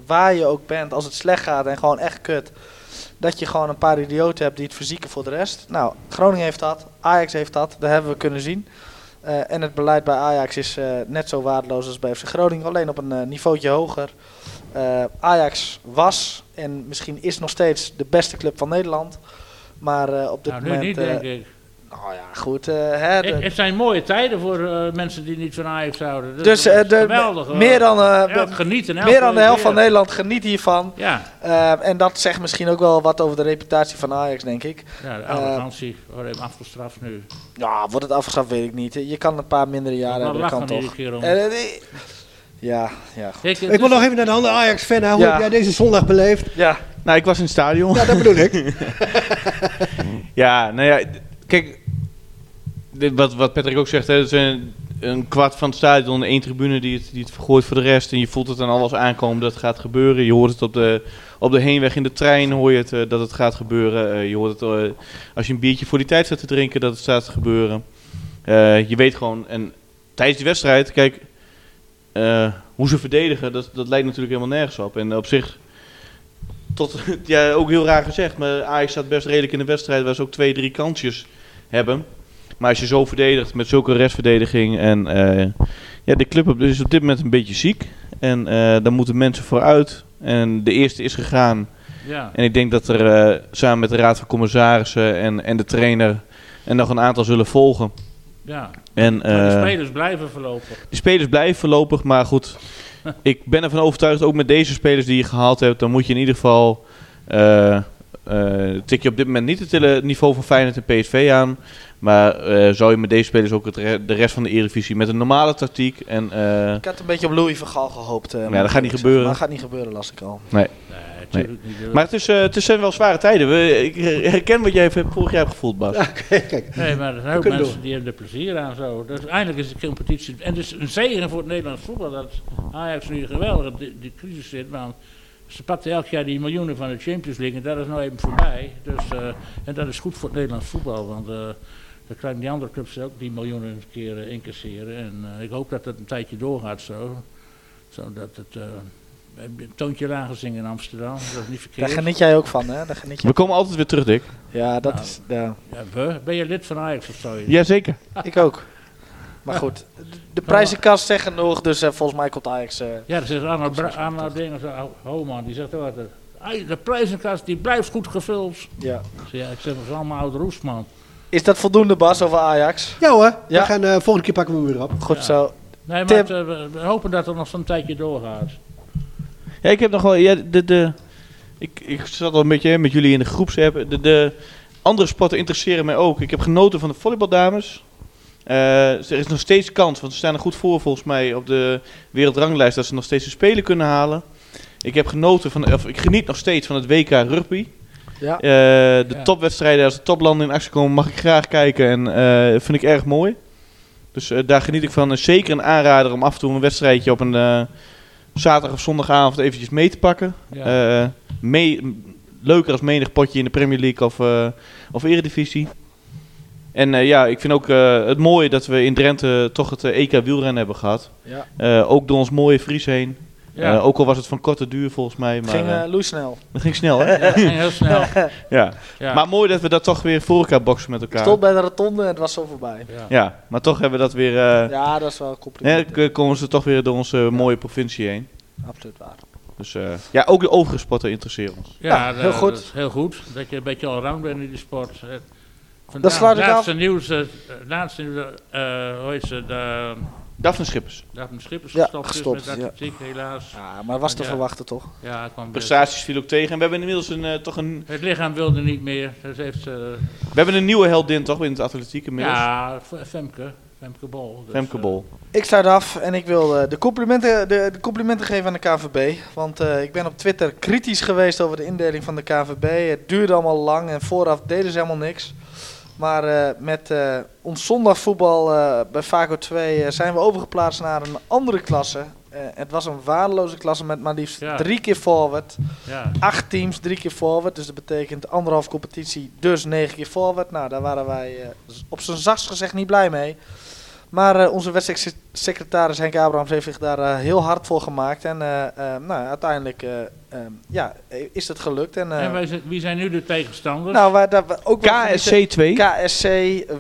waar je ook bent, als het slecht gaat en gewoon echt kut, dat je gewoon een paar idioten hebt die het verzieken voor de rest. Nou, Groningen heeft dat, Ajax heeft dat, dat hebben we kunnen zien. Eh, en het beleid bij Ajax is eh, net zo waardeloos als bij FC Groningen, alleen op een eh, niveautje hoger. Ajax was en misschien is nog steeds de beste club van Nederland. Maar op dit Nou, moment. niet. Nou ja, goed. eh, hè, de- Het, het zijn mooie tijden voor eh, mensen die niet van Ajax houden. Dat Dus eh, de, geweldig. hoor. meer dan, eh, Ja, be- genieten. meer dan de helft van Nederland. Geniet hiervan. Ja, Eh, en dat zegt misschien ook wel wat over de reputatie van Ajax, denk ik. ja de arrogantie wordt even afgestraft nu. Ja, wordt het afgeschaft, weet ik niet. Je kan een paar mindere jaren hebben, dat kan toch. iedere keer om. Ja, ja, goed. Ik wil is- nog even naar de andere Ajax-fan. Hoe Ja. heb jij deze zondag beleefd? Ja, Nou, ik was in het stadion. Ja, dat bedoel ik. <laughs> <laughs> Ja, nou ja, kijk, wat, wat Patrick ook zegt, hè, er zijn een kwart van het stadion, één tribune die het, die het vergooit voor de rest. En je voelt het aan alles aankomen dat het gaat gebeuren. Je hoort het op de, op de heenweg in de trein, hoor je het eh, dat het gaat gebeuren. Eh, je hoort het eh, als je een biertje voor die tijd staat te drinken, dat het staat te gebeuren. Je weet gewoon, en tijdens die wedstrijd, kijk, hoe ze verdedigen, dat, dat lijkt natuurlijk helemaal nergens op. En op zich, tot, <laughs> ja, ook heel raar gezegd, maar Ajax staat best redelijk in de wedstrijd waar ze ook twee, drie kansjes hebben. Maar als je zo verdedigt met zulke restverdediging en eh, ja, de club is op dit moment een beetje ziek. En eh daar moeten mensen vooruit. En de eerste is gegaan. Ja. En ik denk dat er eh, samen met de Raad van Commissarissen en, en de trainer en nog een aantal zullen volgen. ja. En, de spelers blijven voorlopig. de spelers blijven voorlopig, maar goed. <laughs> ik ben ervan overtuigd, ook met deze spelers die je gehaald hebt, dan moet je in ieder geval. Eh, tik je op dit moment niet het hele niveau van Feyenoord en PSV aan. Maar eh, zou je met deze spelers ook het re- de rest van de Eredivisie met een normale tactiek. En, eh, ik had een beetje op Louis van Gaal gehoopt. eh, moet dat gaat niet gebeuren. zeggen. Maar dat gaat niet gebeuren, las ik al. Nee, natuurlijk niet. maar het, is, eh, het zijn wel zware tijden. We, ik herken wat jij vorig jaar hebt gevoeld, Bas. Ja, kijk, kijk. Nee, maar er zijn ook mensen die hebben er plezier aan zo. Dus eindelijk is de competitie. En het is een zegen voor het Nederlands voetbal dat Ajax nu geweldig op die, die crisis zit. Want ze pakten elk jaar die miljoenen van de Champions League en dat is nou even voorbij. Dus, eh, en dat is goed voor het Nederlands voetbal. Want eh, dan krijgen die andere clubs ook die miljoenen een keer eh, incasseren. En eh, ik hoop dat het een tijdje doorgaat zo. Zodat het. eh, we hebben een toontje lager zingen in Amsterdam. Dat is niet Daar verkeerd. geniet jij ook van, hè? Daar geniet jij We komen altijd weer terug, Dick. Ja, dat Nou. is... Ja, Ja, we? Ben je lid van Ajax of zo? Jazeker. ik ook. Maar goed, de- de prijzenkast zegt genoeg, dus eh, volgens mij komt Ajax... eh, Ja, Bra- Arno Dingen, zo, Homan, die zegt altijd... "Ai, De prijzenkast die blijft goed gevuld. ja. Ik zeg, ja, ik zeg, dat is allemaal oud roestman. Is dat voldoende, Bas, over Ajax? Ja hoor, Ja. we gaan, eh, volgende keer pakken we hem weer op. Goed Ja. zo. Nee, maar Tim. het, eh, we, hopen dat het nog zo'n tijdje doorgaat. Ja, ik heb nog wel. Ja, de, de, ik, ik zat al een beetje met jullie in de groepsapp. De, de andere sporten interesseren mij ook. Ik heb genoten van de volleybaldames. Eh, er is nog steeds kans, want ze staan er goed voor volgens mij op de wereldranglijst dat ze nog steeds de spelen kunnen halen. Ik heb genoten van, of ik geniet nog steeds van het WK rugby. Ja. Eh, de Ja. topwedstrijden, als de toplanden in actie komen, mag ik graag kijken en eh, vind ik erg mooi. Dus eh, daar geniet ik van. Zeker een aanrader om af en toe een wedstrijdje op een eh, zaterdag of zondagavond eventjes mee te pakken. Ja. Eh, mee, leuker als menig potje in de Premier League of, eh of Eredivisie. En eh, ja, ik vind ook eh, het mooie dat we in Drenthe toch het eh, EK wielrennen hebben gehad. Ja. Eh, ook door ons mooie Fries heen. ja, Eh, ook al was het van korte duur volgens mij. Maar Ging eh, eh Loes snel. het ging snel hè? ja, ging heel snel. <laughs> ja. Ja. Maar mooi dat we dat toch weer voor elkaar boksen met Ik elkaar. stond bij de rotonde en het was zo voorbij. ja. Ja, maar toch hebben we dat weer... eh Ja, dat is wel een compliment. komen ze toch weer door onze mooie provincie heen. Absoluut waar. Dus eh, ja, ook de overige sporten interesseren ons. Ja, Ja, heel goed. dat is heel goed. Dat je een beetje allround bent in die sport. Dat Vandaag, sluit ik laatste af. nieuws, eh, laatste nieuws, eh, hoe heet ze, de Daphne Schippers. Daphne Schippers Ja, gestopt, gestopt, dus met ja. atletiek helaas. Ja, maar was te Ja. verwachten toch? Ja, het kwam Prestaties viel ook tegen. En we hebben inmiddels een, eh, toch een, Het lichaam wilde niet meer. Dus heeft, we hebben een nieuwe heldin toch in het atletiek inmiddels. ja, Femke. Femke Bol. Dus, Femke Bol. Ik sluit af en ik wil eh, de, complimenten, de, de complimenten geven aan de KVB. Want eh, ik ben op Twitter kritisch geweest over de indeling van de KVB. Het duurde allemaal lang en vooraf deden ze helemaal niks. Maar eh, met eh, ons zondagvoetbal eh, bij Vaco 2 eh, zijn we overgeplaatst naar een andere klasse. Het was een waardeloze klasse met maar liefst Ja. drie keer forward. ja. Acht teams, drie keer forward. Dus dat betekent anderhalf competitie, dus negen keer forward. Nou, daar waren wij op zijn zachtst gezegd niet blij mee. Maar eh, onze wedstrijdsecretaris Henk Abrahams heeft zich daar eh, heel hard voor gemaakt. En eh, eh, nou, uiteindelijk eh, eh, ja, is het gelukt. En, eh, En wie zijn nu de tegenstanders? nou, waar, daar, ook KSC genieten- 2. KSC,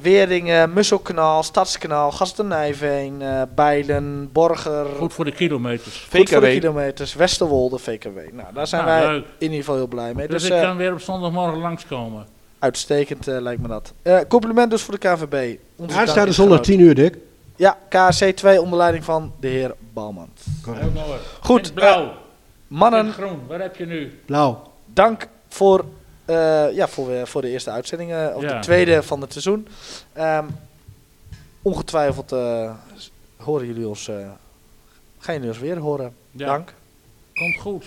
Weringen, Musselkanaal, Stadskanaal, Gasten-Nijveen, eh, Bijlen, Borger. Goed voor de kilometers. Goed voor de VKW. kilometers, Westerwolde, VKW. Nou, daar zijn Nou, wij leuk. in ieder geval heel blij mee. Dus, Dus, ik kan weer op zondagmorgen langskomen. Uitstekend eh, lijkt me dat. Eh, compliment dus voor de KVB. Aanstaande zondag groot. 10 uur, Dick. Ja, KSC 2 onder leiding van de heer Balman. Goed, In blauw. eh, mannen, In groen. Wat heb je nu? Blauw. dank voor, eh, ja, voor, voor de eerste uitzending, of Ja. de tweede van het seizoen. Ehm, ongetwijfeld eh, horen jullie ons, eh, gaan jullie ons weer horen. Ja, Dank. Komt goed.